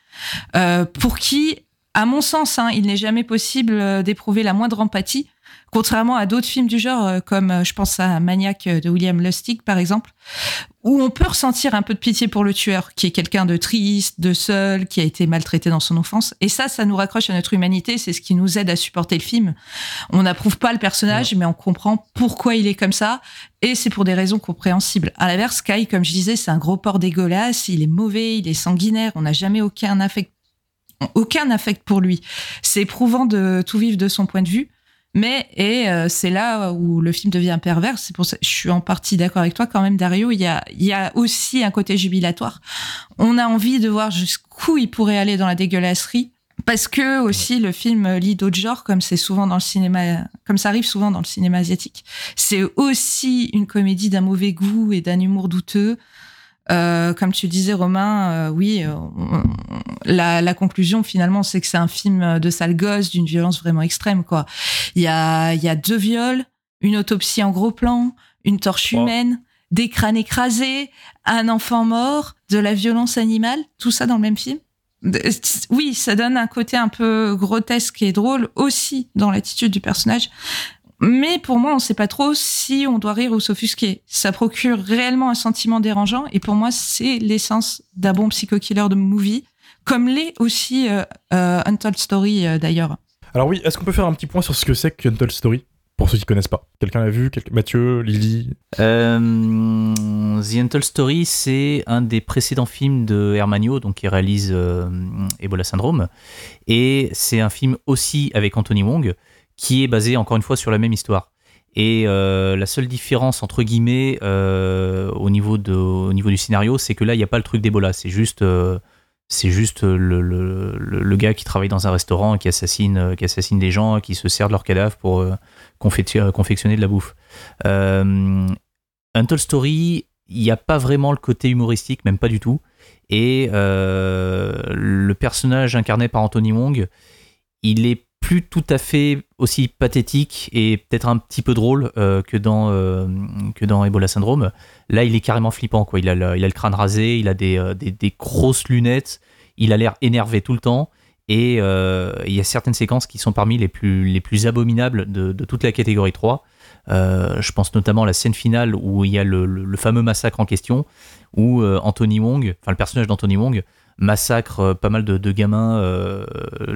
euh, pour qui, à mon sens, hein, il n'est jamais possible euh, d'éprouver la moindre empathie, contrairement à d'autres films du genre, euh, comme euh, je pense à Maniac euh, de William Lustig, par exemple, où on peut ressentir un peu de pitié pour le tueur, qui est quelqu'un de triste, de seul, qui a été maltraité dans son enfance. Et ça, ça nous raccroche à notre humanité, c'est ce qui nous aide à supporter le film. On n'approuve pas le personnage, mais on comprend pourquoi il est comme ça, et c'est pour des raisons compréhensibles. À l'inverse, Kai, comme je disais, c'est un gros porc dégueulasse, il est mauvais, il est sanguinaire, on n'a jamais aucun affect, aucun affect pour lui. C'est éprouvant de tout vivre de son point de vue. Mais et euh, c'est là où le film devient pervers. C'est pour ça je suis en partie d'accord avec toi quand même, Dario. Il y a, il y a aussi un côté jubilatoire. On a envie de voir jusqu'où il pourrait aller dans la dégueulasserie. Parce que aussi le film lit d'autres genres, comme c'est souvent dans le cinéma, comme ça arrive souvent dans le cinéma asiatique. C'est aussi une comédie d'un mauvais goût et d'un humour douteux. Euh, comme tu disais, Romain, euh, oui, euh, on- la, la conclusion finalement, c'est que c'est un film de sale gosse, d'une violence vraiment extrême, quoi. Il y a, il y a deux viols, une autopsie en gros plan, une torche humaine, des crânes écrasés, un enfant mort, de la violence animale, tout ça dans le même film. De- Oui, ça donne un côté un peu grotesque et drôle aussi dans l'attitude du personnage. Mais pour moi, on ne sait pas trop si on doit rire ou s'offusquer. Ça procure réellement un sentiment dérangeant et pour moi, c'est l'essence d'un bon psycho-killer de movie, comme l'est aussi euh, euh, Untold Story euh, d'ailleurs. Alors oui, est-ce qu'on peut faire un petit point sur ce que c'est que Untold Story Pour ceux qui connaissent pas? Quelqu'un l'a vu? Mathieu, Lily? Euh, The Untold Story, c'est un des précédents films de Hermanio, donc qui réalise euh, Ebola Syndrome, et c'est un film aussi avec Anthony Wong, qui est basé encore une fois sur la même histoire. Et euh, la seule différence entre guillemets euh, au niveau de, au niveau du scénario, c'est que là il n'y a pas le truc d'Ebola, c'est juste euh, c'est juste le, le, le- gars qui travaille dans un restaurant qui assassine qui assassine des gens, qui se sert de leurs cadavres pour confectionner, de la bouffe. Untold Story, il n'y a pas vraiment le côté humoristique, même pas du tout. Et le personnage incarné par Anthony Wong, il est plus tout à fait aussi pathétique et peut-être un petit peu drôle euh, que, dans, euh, que dans Ebola Syndrome. Là, il est carrément flippant. Quoi. Il, a le, il a le crâne rasé, il a des, euh, des, grosses lunettes, il a l'air énervé tout le temps. Et il y a certaines séquences qui sont parmi les plus, les plus abominables de, de toute la catégorie 3. Euh, je pense notamment à la scène finale où il y a le, le- le fameux massacre en question, où Anthony Wong, enfin le personnage d'Anthony Wong, massacre euh, pas mal de, gamins euh,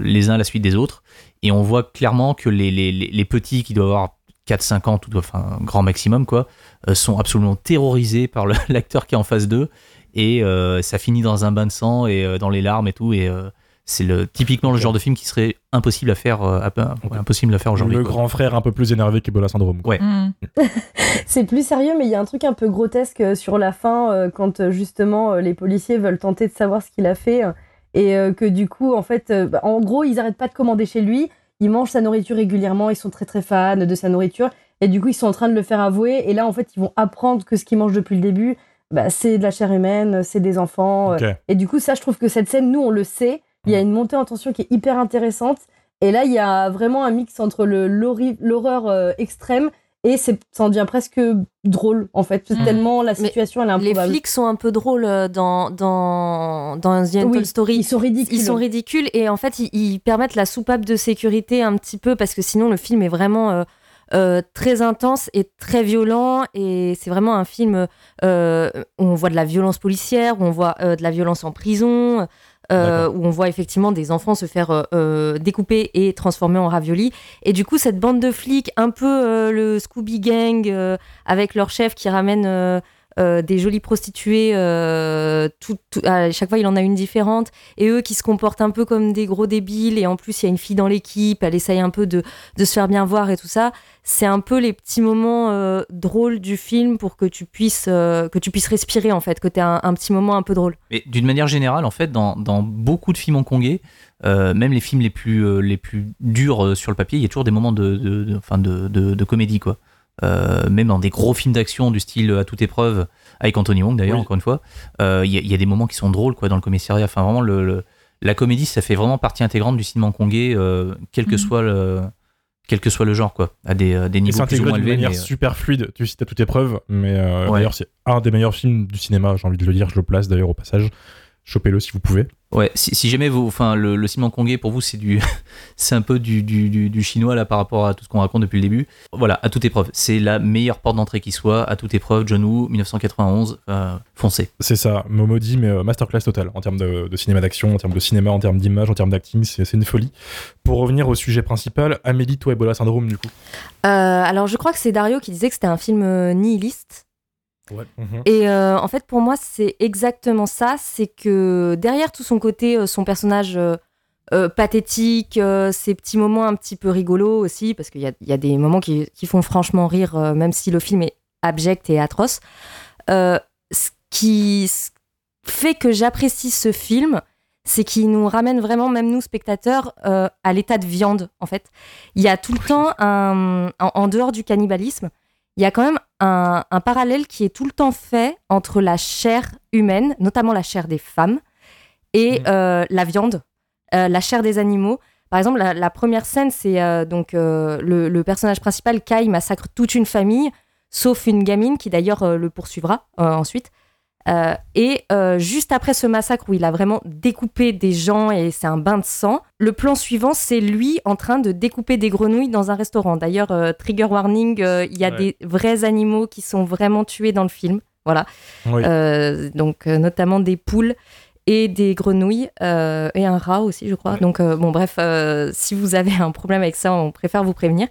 les uns à la suite des autres. Et on voit clairement que les, petits qui doivent avoir 4-5 ans, tout, enfin grand maximum quoi, euh, sont absolument terrorisés par l'acteur qui est en face d'eux et ça finit dans un bain de sang et dans les larmes et tout et c'est le typiquement le genre de film qui serait impossible à faire euh, à- ouais, impossible à faire aujourd'hui. Le quoi. grand frère un peu plus énervé qu'Ebola Syndrome. quoi. Ouais. Mm. C'est plus sérieux, mais il y a un truc un peu grotesque euh, sur la fin, euh, quand justement les policiers veulent tenter de savoir ce qu'il a fait, et euh, que du coup, en fait, euh, bah, en gros, ils arrêtent pas de commander chez lui, ils mangent sa nourriture régulièrement, ils sont très très fans de sa nourriture, et du coup, ils sont en train de le faire avouer, et là, en fait, ils vont apprendre que ce qu'ils mangent depuis le début, bah, c'est de la chair humaine, c'est des enfants, euh, et du coup, ça, je trouve que cette scène, nous, on le sait, il y a une montée en tension qui est hyper intéressante, et là, il y a vraiment un mix entre l'horreur euh, extrême et ça en devient presque drôle, en fait. Mm. Tellement la Mais situation, elle est Les improbable. flics sont un peu drôles euh, dans, dans, dans The Oui, Story. Ils sont ridicules. Ils sont ridicules et en fait ils, ils permettent la soupape de sécurité un petit peu parce que sinon le film est vraiment euh, euh, très intense et très violent et c'est vraiment un film euh, où on voit de la violence policière, où on voit de la violence en prison, euh, où on voit effectivement des enfants se faire euh, euh, découper et transformer en raviolis. Et du coup cette bande de flics, un peu euh, le Scooby Gang euh, avec leur chef qui ramène euh, des jolies prostituées, euh, à chaque fois il en a une différente et eux qui se comportent un peu comme des gros débiles et en plus il y a une fille dans l'équipe, elle essaye un peu de, de se faire bien voir et tout ça. C'est un peu les petits moments euh, drôles du film pour que tu puisses que tu puisses respirer en fait, que tu aies un, petit moment un peu drôle. Mais d'une manière générale, en fait, dans, dans beaucoup de films hongkongais, euh, même les films les plus, les plus durs sur le papier, il y a toujours des moments de, de, de, de comédie, quoi. Euh, même dans des gros films d'action du style à toute épreuve, avec Anthony Wong d'ailleurs, Oui. encore une fois, euh, il y, a- il y a des moments qui sont drôles, quoi, dans le commissariat. Enfin, vraiment, le, le- la comédie, ça fait vraiment partie intégrante du cinéma hongkongais, euh, quel que Mhm. soit le. Quel que soit le genre, quoi, à des, niveaux plus ou moins élevés. manière mais, euh, super fluide. Tu cites à toute épreuve, mais Ouais. d'ailleurs, c'est un des meilleurs films du cinéma, j'ai envie de le dire, je le place d'ailleurs au passage. Chopez-le si vous pouvez. Ouais, si, si jamais vous, enfin, le, le cinéma hongkongais pour vous c'est du, c'est un peu du, du, du, du chinois là par rapport à tout ce qu'on raconte depuis le début. Voilà, à toute épreuve, c'est la meilleure porte d'entrée qui soit. À toute épreuve, John Woo, 1991, euh, foncez. C'est ça, Momo dit, mais euh, masterclass total en termes de, de cinéma d'action, en termes de cinéma, en termes d'image, en termes d'acting, c'est c'est une folie. Pour revenir au sujet principal, Amélie, toi, Ebola Syndrome, du coup. Euh, alors je crois que c'est Dario qui disait que c'était un film euh, nihiliste. Ouais. Et euh, en fait, pour moi, c'est exactement ça. C'est que derrière tout son côté, euh, son personnage euh, euh, pathétique, euh, ces petits moments un petit peu rigolos aussi, parce qu'il y a, il y a des moments qui, qui font franchement rire, euh, même si le film est abject et atroce. Euh, ce qui fait que j'apprécie ce film, c'est qu'il nous ramène vraiment, même nous spectateurs, euh, à l'état de viande, en fait. Il y a tout le temps, un, en, en dehors du cannibalisme, il y a quand même un, un parallèle qui est tout le temps fait entre la chair humaine, notamment la chair des femmes, et Mhm. euh, la viande, euh, la chair des animaux. Par exemple, la, la première scène, c'est euh, donc le, le personnage principal, Kai, massacre toute une famille, sauf une gamine qui d'ailleurs le poursuivra ensuite. Euh, et euh, juste après ce massacre où il a vraiment découpé des gens et c'est un bain de sang, le plan suivant, c'est lui en train de découper des grenouilles dans un restaurant. D'ailleurs, euh, trigger warning, il y a Ouais. des vrais animaux qui sont vraiment tués dans le film. Voilà. Oui. Donc, notamment des poules et des grenouilles et un rat aussi, je crois. Ouais. Donc, bon, bref, si vous avez un problème avec ça, on préfère vous prévenir.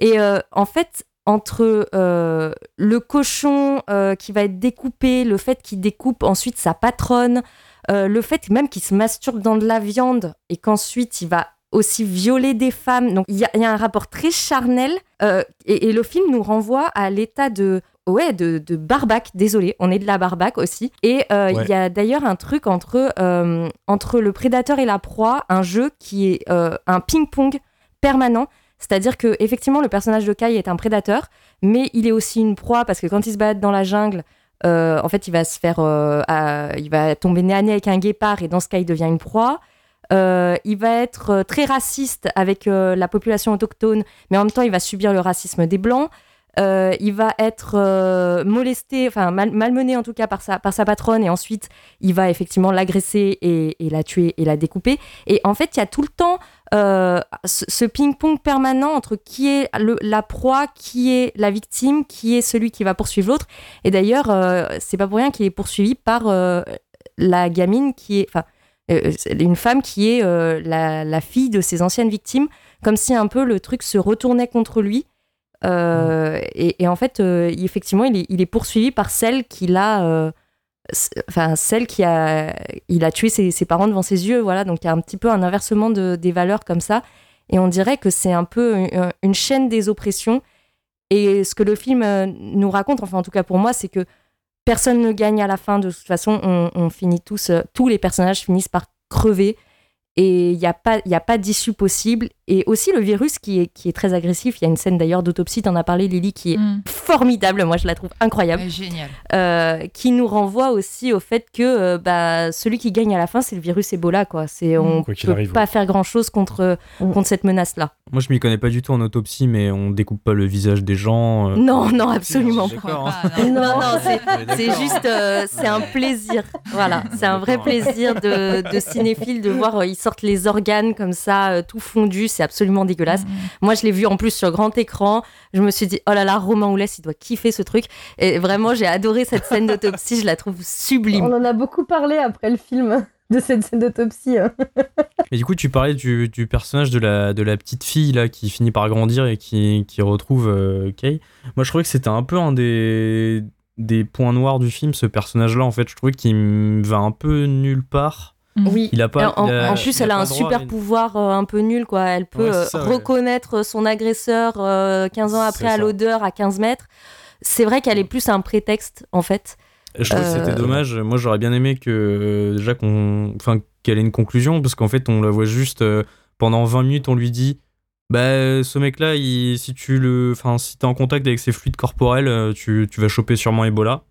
Et en fait, entre euh, le cochon euh, qui va être découpé, le fait qu'il découpe ensuite sa patronne, euh, le fait même qu'il se masturbe dans de la viande et qu'ensuite il va aussi violer des femmes. Donc il y, a- il y a un rapport très charnel et, et le film nous renvoie à l'état de ouais de, de barbac. Désolé, on est de la barbac aussi. Et il Ouais. y a d'ailleurs un truc entre entre le prédateur et la proie, un jeu qui est un ping-pong permanent. C'est-à-dire que effectivement le personnage de Kai est un prédateur, mais il est aussi une proie parce que quand il se balade dans la jungle, euh, en fait, il va se faire, euh, il va tomber nez à nez avec un guépard et dans ce cas, il devient une proie. Euh, il va être très raciste avec la population autochtone, mais en même temps, il va subir le racisme des blancs. Euh, il va être euh, molesté, enfin mal- malmené en tout cas par sa, patronne, et ensuite il va effectivement l'agresser et, la tuer et la découper. Et en fait, il y a tout le temps euh, ce, ping-pong permanent entre qui est la proie, qui est la victime, qui est celui qui va poursuivre l'autre. Et d'ailleurs, c'est pas pour rien qu'il est poursuivi par la gamine qui est, enfin, une femme qui est la fille de ses anciennes victimes, comme si un peu le truc se retournait contre lui. Euh, et, en fait, euh, effectivement, il est, poursuivi par celle qui l'a, euh, enfin celle qui a, il a tué ses, parents devant ses yeux, voilà. Donc il y a un petit peu un inversement de, des valeurs comme ça, et on dirait que c'est un peu une, chaîne des oppressions. Et ce que le film euh, nous raconte, enfin en tout cas pour moi, c'est que personne ne gagne à la fin. De toute façon, on, finit tous, tous les personnages finissent par crever et il n'y a pas, il y a pas d'issue possible. Et aussi le virus qui est, qui est très agressif. Il y a une scène d'ailleurs d'autopsie, t'en as parlé Lily, qui est Mm. formidable. Moi, je la trouve incroyable. Génial. Euh, qui nous renvoie aussi au fait que euh, bah, celui qui gagne à la fin, c'est le virus Ebola. Quoi. C'est, on qu'il peut arrive, pas ouais. faire grand-chose contre, Mm. contre cette menace-là. Moi, je m'y connais pas du tout en autopsie, mais on découpe pas le visage des gens. euh. Non, non, absolument pas. Hein. Pas, non. Non, non, c'est, juste, euh, c'est un plaisir. Voilà, c'est un vrai plaisir de, de cinéphile de voir, euh, sortent les organes comme ça, euh, tout fondu, c'est absolument dégueulasse. Mm. Moi, je l'ai vu en plus sur grand écran. Je me suis dit, oh là là, Romain Oulès, il doit kiffer ce truc. Et vraiment, j'ai adoré cette scène d'autopsie, je la trouve sublime. On en a beaucoup parlé après le film de cette scène d'autopsie. hein. Et du coup, tu parlais du, du personnage de la, de la petite fille là qui finit par grandir et qui, qui retrouve euh, Kay. Moi, je trouvais que c'était un peu un des, des points noirs du film, ce personnage-là. En fait, je trouvais qu'il me va un peu nulle part. Oui. Il a pas. en, il a- en plus, il a elle a un droit super pouvoir euh, un peu nul, quoi. Elle peut Ouais, euh, ouais. reconnaître son agresseur euh, 15 ans après à l'odeur à 15 mètres. C'est vrai qu'elle est plus un prétexte, en fait. Je trouve que Euh, c'était dommage. Moi, j'aurais bien aimé que euh, déjà qu'on, enfin, qu'elle ait une conclusion, parce qu'en fait, on la voit juste euh, pendant 20 minutes, on lui dit, bah, ce mec-là, il- si tu le, enfin, si t'es en contact avec ses fluides corporels, euh, tu, tu vas choper sûrement Ebola.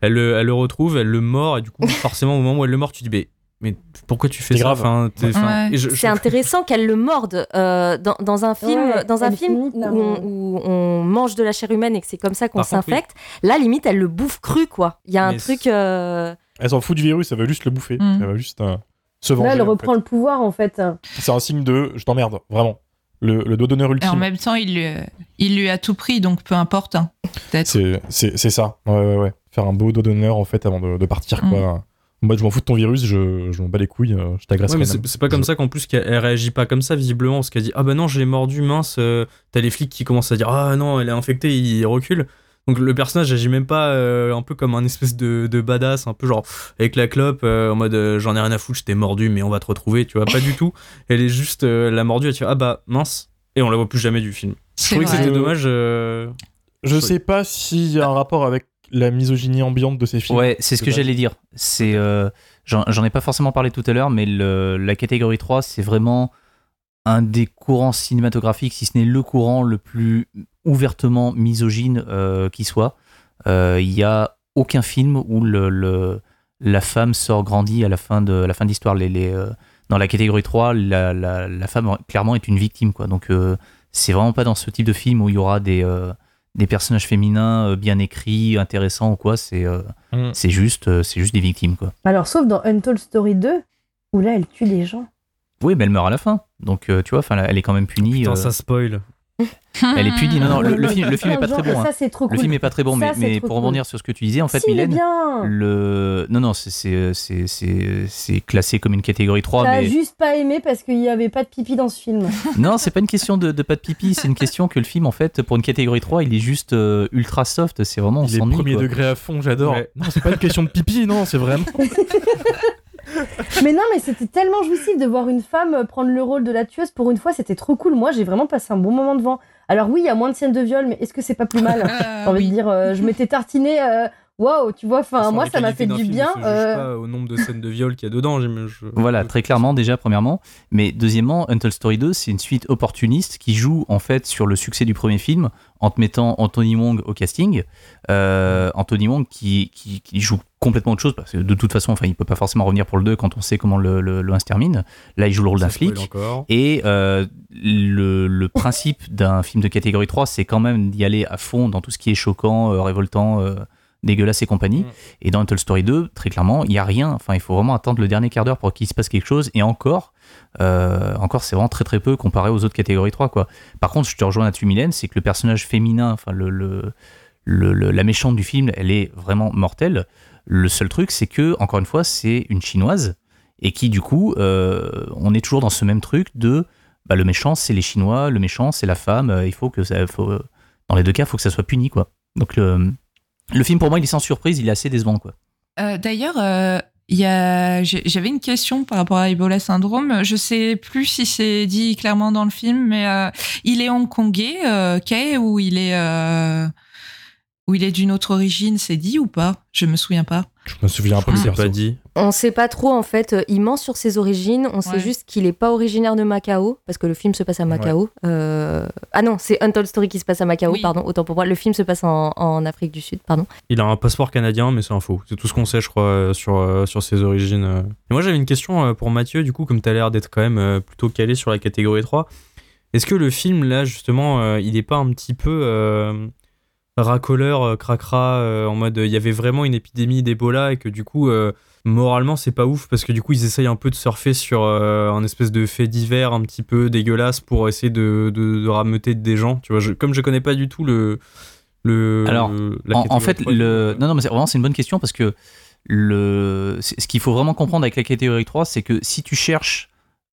Elle, le- elle le retrouve, elle le mord, et du coup, forcément, au moment où elle le mord, tu dis, mais, mais pourquoi tu fais C'est ça grave. Enfin, t'es- enfin, Ouais. et je- je- C'est intéressant qu'elle le morde euh, dans, dans un film, Ouais, dans un film où, on, où on mange de la chair humaine et que c'est comme ça qu'on contre, oui. s'infecte. Là, limite, elle le bouffe cru, quoi. Il y a un truc. euh, Elle s'en fout du virus, elle veut juste le bouffer. Mm. Elle veut juste euh, se venger. Là, elle en reprend le pouvoir en fait. C'est un signe de je t'emmerde, vraiment. Le, le doigt d'honneur Et en ultime. même temps, il lui, il lui a tout pris, donc peu importe. hein, Peut-être. C'est ça. Ouais, ouais, ouais. Faire un beau doigt d'honneur en fait avant de, de partir, Mm. quoi. Moi, je m'en fous de ton virus, je, je m'en bats les couilles, euh, je t'agresse Ouais, mais quand c'est pas comme ça qu'en plus qu'elle elle réagit pas comme ça visiblement parce qu'elle dit ah bah non je l'ai mordu mince euh, t'as les flics qui commencent à dire ah non elle est infectée il recule. Donc le personnage agit même pas euh, un peu comme un espèce de, de badass un peu genre avec la clope euh, en mode euh, j'en ai rien à foutre je t'ai mordu mais on va te retrouver tu vois pas du tout. Elle est juste euh, elle l'a mordu elle dit ah bah mince et on la voit plus jamais du film. Je C'est trouvais que c'était dommage euh, Je sais pas s'il y a un rapport avec la misogynie ambiante de ces films. Ouais, c'est ce que j'allais dire. C'est, euh, j'en ai pas forcément parlé tout à l'heure, mais le- la catégorie 3, c'est vraiment un des courants cinématographiques, si ce n'est le courant le plus ouvertement misogyne euh, qui soit. Euh, Il y a aucun film où le, le- la femme sort grandie à la fin de à la fin de l'histoire. Les, les, euh, dans la catégorie 3, la, la- la femme clairement est une victime. Quoi. Donc euh, c'est vraiment pas dans ce type de film où il y aura des, euh, des personnages féminins euh, bien écrits, intéressants ou quoi. C'est euh, Mm. c'est juste, euh, c'est juste des victimes, quoi. Alors, sauf dans Untold Story 2, où là, elle tue des gens. Oui, mais elle meurt à la fin. Donc, euh, tu vois, enfin, elle est quand même punie. putain euh, ça spoil Elle est punie. Non, non, le, le film, le film est pas très bon. hein. Ça, c'est trop Le film est pas très bon, Ça, mais, pour rebondir sur ce que tu disais, en fait, si, il est Mylène, bien. le. Non, non, c'est- c'est c'est- c'est- c'est classé comme une catégorie 3, T'as mais. juste pas aimé parce qu'il y avait pas de pipi dans ce film. Non, c'est pas une question de, de pas de pipi, c'est une question que le film, en fait, pour une catégorie 3, il est juste euh, ultra soft. C'est vraiment, on Il est premier quoi. degré à fond, j'adore. Ouais. Non, c'est pas une question de pipi, non, c'est vraiment. mais non, mais c'était tellement jouissif de voir une femme prendre le rôle de la tueuse. Pour une fois, c'était trop cool. Moi, j'ai vraiment passé un bon moment devant. Alors oui, il y a moins de scènes de viol, mais est-ce que c'est pas plus mal? Euh, J'ai envie de dire, euh, je m'étais tartiné. euh, Waouh, tu vois, enfin, moi, ça m'a fait du film bien. juge euh, pas au nombre de scènes de viol qu'il y a dedans je- Voilà, très clairement déjà premièrement, mais deuxièmement, Untold Story 2, c'est une suite opportuniste qui joue en fait sur le succès du premier film en te mettant Anthony Wong au casting. Euh, Anthony Wong qui, qui, qui joue complètement autre chose parce que de toute façon, enfin, il peut pas forcément revenir pour le 2 quand on sait comment le, le, le 1 se termine. Là, il joue le rôle d'un flic. encore. Et euh, le, le principe d'un film de catégorie 3, c'est quand même d'y aller à fond dans tout ce qui est choquant, euh, révoltant, euh, dégueulasse et compagnie. Mm. Et dans Untold Story 2, très clairement, il n'y a rien. Enfin, il faut vraiment attendre le dernier quart d'heure pour qu'il se passe quelque chose. Et encore, euh, encore c'est vraiment très très peu comparé aux autres catégories 3. Quoi. Par contre, je te rejoins là-dessus, Mylène, c'est que le personnage féminin, enfin, le, le- le- le- la méchante du film, elle est vraiment mortelle. Le seul truc, c'est que, encore une fois, c'est une chinoise. Et qui, du coup, euh, on est toujours dans ce même truc de bah, le méchant, c'est les Chinois, le méchant, c'est la femme, euh, il faut que ça. Faut, dans les deux cas, il faut que ça soit puni, quoi. Donc le, le film, pour moi, il est sans surprise, il est assez décevant, quoi. Euh, D'ailleurs, euh, j'avais une question par rapport à Ebola syndrome. Je sais plus si c'est dit clairement dans le film, mais euh, il est hongkongais, Kay, ou il est, ou il est d'une autre origine, c'est dit ou pas? Je me souviens pas. Je me souviens peu C'est pas dit. On sait pas trop en fait, euh, il ment sur ses origines, on sait juste qu'il est pas originaire de Macao, parce que le film se passe à Macao. Euh, Ah non, c'est Untold Story qui se passe à Macao, Oui. pardon, autant pour moi. Le film se passe en, en Afrique du Sud, pardon. Il a un passeport canadien, mais c'est un faux. C'est tout ce qu'on sait, je crois, euh, sur, sur ses origines. Et moi, j'avais une question pour Mathieu, du coup, comme tu as l'air d'être quand même plutôt calé sur la catégorie 3. Est-ce que le film, là, justement, il est pas un petit peu euh, racoleur, euh, cracra, euh, en mode il y avait vraiment une épidémie d'Ebola et que du coup, euh, moralement, c'est pas ouf parce que du coup, ils essayent un peu de surfer sur euh, un espèce de fait divers un petit peu dégueulasse pour essayer de, de, de rameuter des gens. Tu vois, je- comme je connais pas du tout le. le Alors, la En, fait, 3, le... non, non, mais c'est vraiment c'est une bonne question parce que le... ce qu'il faut vraiment comprendre avec la catégorie 3, c'est que si tu cherches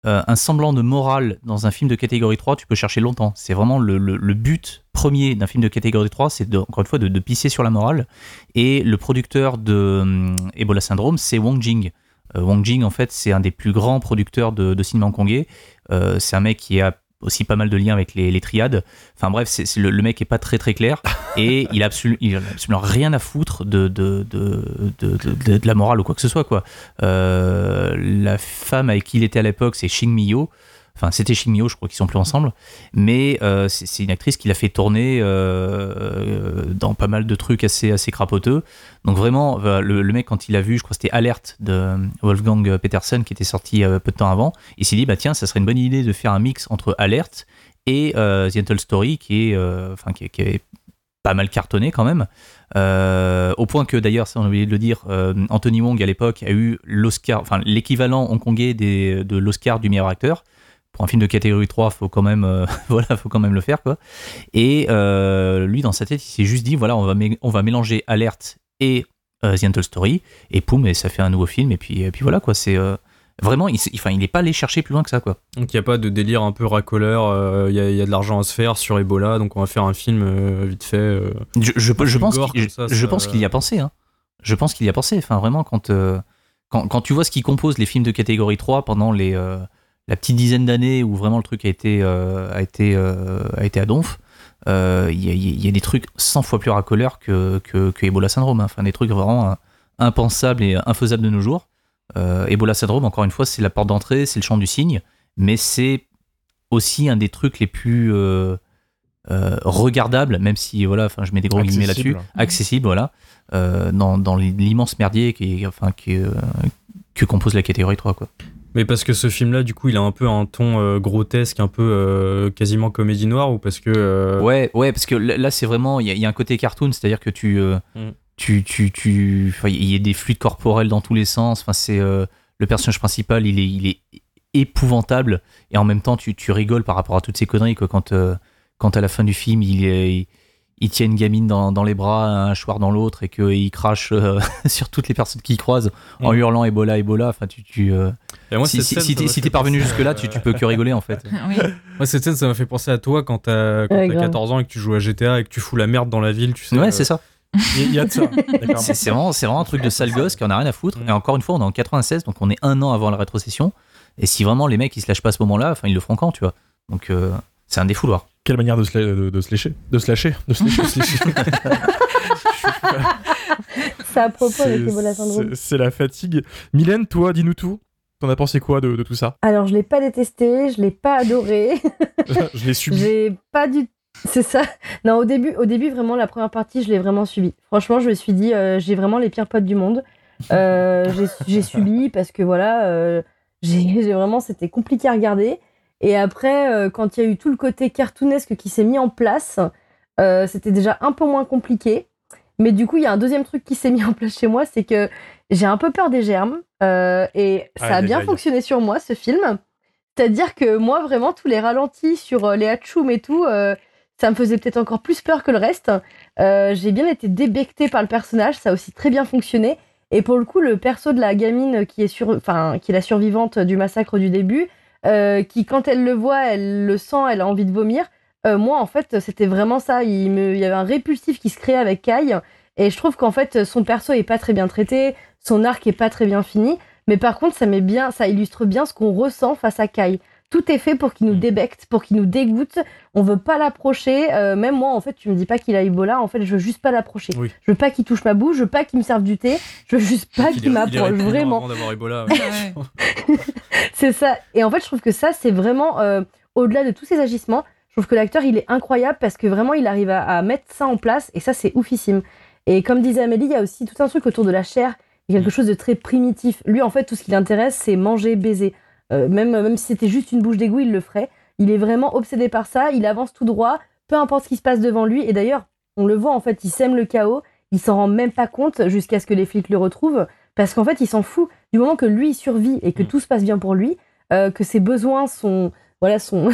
euh, un semblant de morale dans un film de catégorie 3, tu peux chercher longtemps. C'est vraiment le, but premier d'un film de catégorie 3, c'est encore une fois de, pisser sur la morale. Et le producteur de hum, Ebola Syndrome, c'est Wong Jing. Euh, Wong Jing, en fait, c'est un des plus grands producteurs de, de cinéma hongkongais. Euh, c'est un mec qui a aussi pas mal de liens avec les, les triades. Enfin bref, c'est, c'est le, le mec est pas très très clair et il a, absolu- il a absolument rien à foutre de, de, de, de, de- la morale ou quoi que ce soit. Quoi. Euh, la femme avec qui il était à l'époque, c'est Miyo. Enfin, c'était Miyo, je crois qu'ils sont plus ensemble. Mais euh, c'est, une actrice qui l'a fait tourner euh, dans pas mal de trucs assez, assez crapoteux. Donc vraiment, euh, le, mec, quand il a vu, je crois que c'était Alerte de Wolfgang Peterson qui était sorti euh, peu de temps avant, il s'est dit, bah tiens, ça serait une bonne idée de faire un mix entre Alerte et euh, The Untold Story qui est, euh, enfin, qui, est pas mal cartonné quand même. Euh, au point que d'ailleurs, ça on a oublié de le dire, euh, Anthony Wong à l'époque a eu l'Oscar, enfin l'équivalent hongkongais des, de l'Oscar du meilleur acteur. Pour un film de catégorie 3, faut quand même, euh, voilà, faut quand même le faire quoi. Et euh, lui, dans sa tête, il s'est juste dit, voilà, on va, on va mélanger Alerte et euh, The Untold Story, et poum, et ça fait un nouveau film. Et puis, et puis voilà quoi. C'est vraiment, il, enfin, il est pas allé chercher plus loin que ça quoi. Donc il n'y a pas de délire un peu racoleur, il y, y a de l'argent à se faire sur Ebola, donc on va faire un film vite fait. Je, pense qu'il ça, je ça- pense qu'il y a pensé. Hein. Je pense qu'il y a pensé. Enfin, vraiment, quand, quand, quand tu vois ce qui compose les films de catégorie 3 pendant les, la petite dizaine d'années où vraiment le truc a été, euh, a été, euh, a été à donf, euh, il y, a, il y a des trucs 100 fois plus racoleurs que, que, que Ebola Syndrome. hein. Enfin, des trucs vraiment impensables et infaisables de nos jours. Euh, Ebola Syndrome, encore une fois, c'est la porte d'entrée, c'est le champ du cygne, mais c'est aussi un des trucs les plus euh, euh, regardables, même si voilà, enfin, je mets des gros guillemets là-dessus, accessible, voilà, dans, dans l'immense merdier qui, est- enfin, qui, est, que compose la catégorie 3. Quoi. Mais parce que ce film-là, du coup, il a un peu un ton euh, grotesque, un peu euh, quasiment comédie noire, ou parce que. euh, Ouais, ouais, parce que là, c'est vraiment, il y, a- il y a un côté cartoon, c'est-à-dire que tu, Mm. tu, tu, tu, il y a des fluides corporels dans tous les sens. Enfin, c'est le personnage principal, il est, il est épouvantable, et en même temps, tu, tu rigoles par rapport à toutes ces conneries, quoi, quand, quand à la fin du film, il est, il, il tient une gamine dans, dans les bras, un choir dans l'autre, et qu'il crache euh, sur toutes les personnes qu'il croise en Mm. hurlant Ebola, Ebola. Enfin, tu, tu, euh, et moi, si si, t'es si parvenu jusque-là, tu, tu peux que rigoler en fait. Oui. Moi, cette scène, ça m'a fait penser à toi quand t'as quand Ouais, t'as grave. 14 ans et que tu joues à GTA et que tu fous la merde dans la ville, tu sais. Ouais, euh, c'est ça. Il y, a de ça. D'accord. C'est c'est vraiment, c'est vraiment un truc de sale gosse qui en a rien à foutre. Mm. Et encore une fois, on est en 96, donc on est un an avant la rétrocession. Et si vraiment les mecs ils se lâchent pas à ce moment-là, enfin ils le feront quand, tu vois. Donc euh, c'est un défouloir. Quelle manière de se, de, de se lécher? De se lâcher? De se lécher, se lécher. C'est à propos avec Ebola syndrome. c'est- C'est la fatigue. Mylène, toi, dis-nous tout. T'en as pensé quoi de, de tout ça? Alors, je l'ai pas détesté, je l'ai pas adoré. Je l'ai subi. J'ai pas du c'est ça. Non, au début, au début, vraiment, la première partie, je l'ai vraiment subi. Franchement, je me suis dit, euh, j'ai vraiment les pires potes du monde. Euh, j'ai- subi parce que voilà, euh, j'ai j'ai vraiment, c'était compliqué à regarder. Et après, euh, quand il y a eu tout le côté cartoonesque qui s'est mis en place, euh, c'était déjà un peu moins compliqué. Mais du coup, il y a un deuxième truc qui s'est mis en place chez moi, c'est que j'ai un peu peur des germes. euh, et ça a bien fonctionné sur moi, ce film. C'est-à-dire que moi, vraiment, tous les ralentis sur les hatchoum et tout, euh, ça me faisait peut-être encore plus peur que le reste. J'ai bien été débectée par le personnage, ça a aussi très bien fonctionné. Et pour le coup, le perso de la gamine qui est, sur... enfin, qui est la survivante du massacre du début, euh, qui, quand elle le voit, elle le sent, elle a envie de vomir, euh, moi, en fait, c'était vraiment ça. Il, me, il y avait un répulsif qui se créait avec Kai. Et je trouve qu'en fait, son perso est pas très bien traité, son arc est pas très bien fini. Mais par contre, ça met bien, ça illustre bien ce qu'on ressent face à Kai. Tout est fait pour qu'il nous débecte, pour qu'il nous dégoûte. On veut pas l'approcher. Euh, même moi, en fait, tu me dis pas qu'il a Ebola. En fait, je veux juste pas l'approcher. Oui. Je veux pas qu'il touche ma bouche. Je veux pas qu'il me serve du thé. Je veux juste pas qu'il m'approche. Vraiment. avant d'avoir Ebola. ouais. Ouais. C'est ça. Et en fait, je trouve que ça, c'est vraiment euh, au-delà de tous ces agissements. Je trouve que l'acteur, il est incroyable parce que vraiment, il arrive à, à mettre ça en place et ça, c'est oufissime. Et comme disait Amélie, il y a aussi tout un truc autour de la chair. Il y a quelque chose de très primitif. Lui, en fait, tout ce qui l'intéresse, c'est manger, baiser. Euh, même, même si c'était juste une bouche d'égout, il le ferait. Il est vraiment obsédé par ça. Il avance tout droit, peu importe ce qui se passe devant lui. Et d'ailleurs, on le voit, en fait, il sème le chaos. Il s'en rend même pas compte jusqu'à ce que les flics le retrouvent. Parce qu'en fait, il s'en fout. Du moment que lui, il survit et que Mm. tout se passe bien pour lui, euh, que ses besoins sont. Voilà, sont.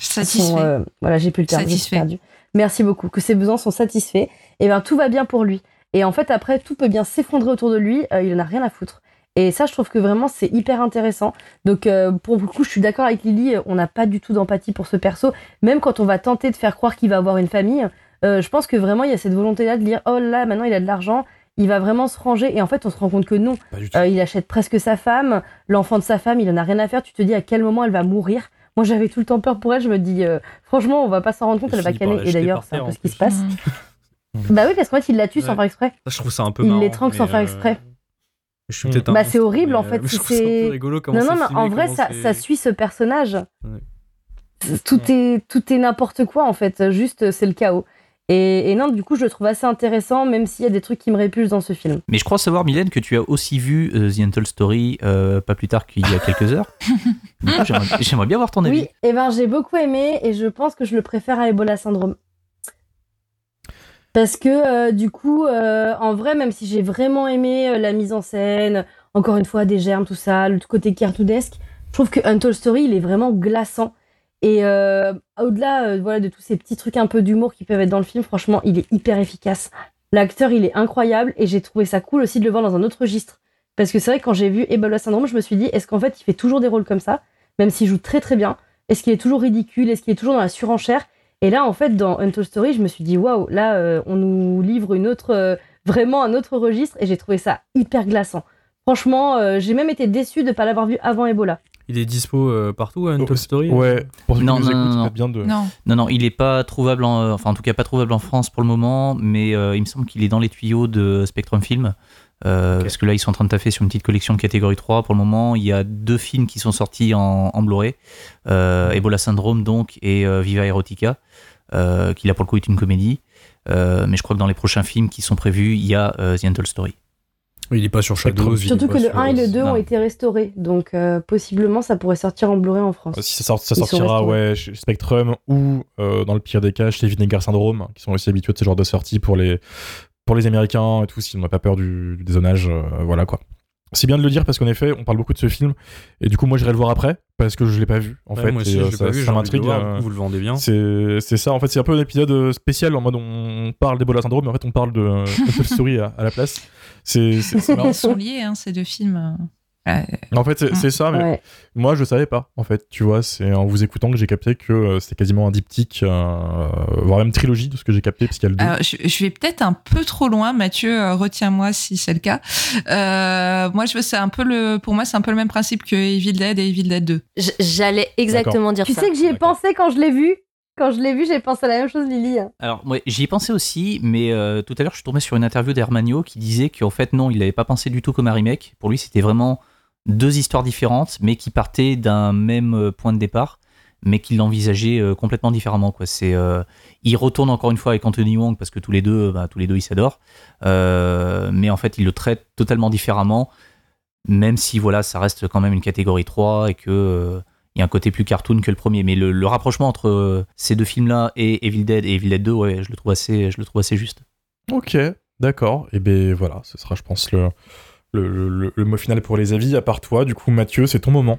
Satisfait. sont, euh, voilà, j'ai plus le terme. perdu. Merci beaucoup. Que ses besoins sont satisfaits. Et ben tout va bien pour lui. Et en fait, après, tout peut bien s'effondrer autour de lui. euh, il en a rien à foutre. Et ça, je trouve que vraiment, c'est hyper intéressant. Donc, euh, pour le coup, je suis d'accord avec Lily. On n'a pas du tout d'empathie pour ce perso. Même quand on va tenter de faire croire qu'il va avoir une famille, euh, je pense que vraiment, il y a cette volonté-là de dire Oh là, maintenant, il a de l'argent. Il va vraiment se ranger. Et en fait, on se rend compte que non. Pas du tout. Euh, il achète presque sa femme, l'enfant de sa femme, il en a rien à faire. Tu te dis à quel moment elle va mourir. Moi, j'avais tout le temps peur pour elle. Je me dis, euh, franchement, on va pas s'en rendre compte, Il elle va canner. Et d'ailleurs, c'est un peu ce qui se passe. Bah oui, parce qu'en fait, il la tue sans faire exprès. Ça, je trouve ça un peu Il l'étrangle sans faire euh, exprès. Je suis peut-être un Bah, c'est horrible, en fait, euh, si je trouve ça un c'est- peu rigolo comment Non, non, c'est mais filmé, en vrai, ça, suit ce personnage. Ouais. Tout Ouais. est, tout est n'importe quoi, en fait. Juste, c'est le chaos. Et, et non, du coup, je le trouve assez intéressant, même s'il y a des trucs qui me répulsent dans ce film. Mais je crois savoir, Mylène, que tu as aussi vu euh, The Untold Story euh, pas plus tard qu'il y a quelques heures. J'aimerais j'aimerais bien voir ton avis. Oui, et ben j'ai beaucoup aimé et je pense que je le préfère à Ebola Syndrome. Parce que euh, du coup, euh, en vrai, même si j'ai vraiment aimé euh, la mise en scène, encore une fois des germes, tout ça, le côté cartoonesque, je trouve que Untold Story, il est vraiment glaçant. Et euh, au-delà euh, voilà, de tous ces petits trucs un peu d'humour qui peuvent être dans le film, franchement, il est hyper efficace. L'acteur, il est incroyable et j'ai trouvé ça cool aussi de le voir dans un autre registre. Parce que c'est vrai quand j'ai vu Ebola Syndrome, je me suis dit, est-ce qu'en fait, il fait toujours des rôles comme ça, même s'il joue très très bien? Est-ce qu'il est toujours ridicule? Est-ce qu'il est toujours dans la surenchère? Et là, en fait, dans Untold Story, je me suis dit, waouh, là, euh, on nous livre une autre, euh, vraiment un autre registre et j'ai trouvé ça hyper glaçant. Franchement, euh, j'ai même été déçue de ne pas l'avoir vu avant Ebola. Il est dispo euh, partout, à Untold Story Ouais, pour ceux Non, qui nous non, écoutent, non, bien de. Non. Non, non, il est pas trouvable, en, euh, enfin en tout cas pas trouvable en France pour le moment, mais euh, il me semble qu'il est dans les tuyaux de Spectrum Film. Euh. Parce que là, ils sont en train de taffer sur une petite collection de catégorie 3. Pour le moment, il y a deux films qui sont sortis en, en Blu-ray euh, Ebola Syndrome, donc, et euh, Viva Erotica, euh, qui là pour le coup est une comédie. Euh, mais je crois que dans les prochains films qui sont prévus, il y a euh, The Untold Story. Il est pas sur Spectrum. Shadows. Surtout que le sur- 1 et le 2 ont été restaurés, donc euh, possiblement ça pourrait sortir en Blu-ray en France. Si ça, sort- sortira ouais, chez Spectrum ou euh, dans le pire des cas chez Vinegar Syndrome, qui sont aussi habitués de ce genre de sortie pour les, pour les Américains et tout, s'ils n'ont pas peur du, du dézonage. euh, voilà quoi. C'est bien de le dire parce qu'en effet, on parle beaucoup de ce film et du coup, moi j'irai le voir après parce que je l'ai pas vu en Ouais, fait. moi et, aussi, euh, je l'ai ça, pas vu, ça m'intrigue. euh, Vous le vendez bien. C'est ça, en fait, c'est un peu un épisode euh, spécial en mode on parle d'Ebola Syndrome, mais en fait on parle de euh, Story à, à la place. C'est marrant. Ils sont liés, hein, ces deux films. Euh, En fait, c'est ça, mais Ouais. moi je savais pas. En fait, tu vois, c'est en vous écoutant que j'ai capté que euh, c'était quasiment un diptyque, euh, voire même trilogie de ce que j'ai capté, parce qu'il y a le. Alors, je, je vais peut-être un peu trop loin, Mathieu. euh, Retiens-moi si c'est le cas. Euh, moi, je veux, c'est un peu le, pour moi, c'est un peu le même principe que Evil Dead et Evil Dead 2. J- J'allais exactement dire Tu ça. sais que j'y ai pensé quand je l'ai vu? Quand je l'ai vu, j'ai pensé à la même chose, Lily. Alors, ouais, j'y ai pensé aussi, mais euh, tout à l'heure, je suis tombé sur une interview d'Hermanio qui disait qu'en fait, non, il n'avait pas pensé du tout comme un remake. Pour lui, c'était vraiment deux histoires différentes, mais qui partaient d'un même euh, point de départ, mais qu'il l'envisageait euh, complètement différemment. C'est, euh, il retourne encore une fois avec Anthony Wong parce que tous les deux, bah, tous les deux, ils s'adorent. Mais en fait, il le traite totalement différemment, même si voilà, ça reste quand même une catégorie 3 et que euh, il y a un côté plus cartoon que le premier. Mais le, rapprochement entre ces deux films-là et Evil Dead et Evil Dead 2, ouais, je le trouve assez, je le trouve assez juste. Ok, d'accord. Et ben voilà, ce sera, je pense, le, le, le- le mot final pour les avis. À part toi, du coup, Mathieu, c'est ton moment.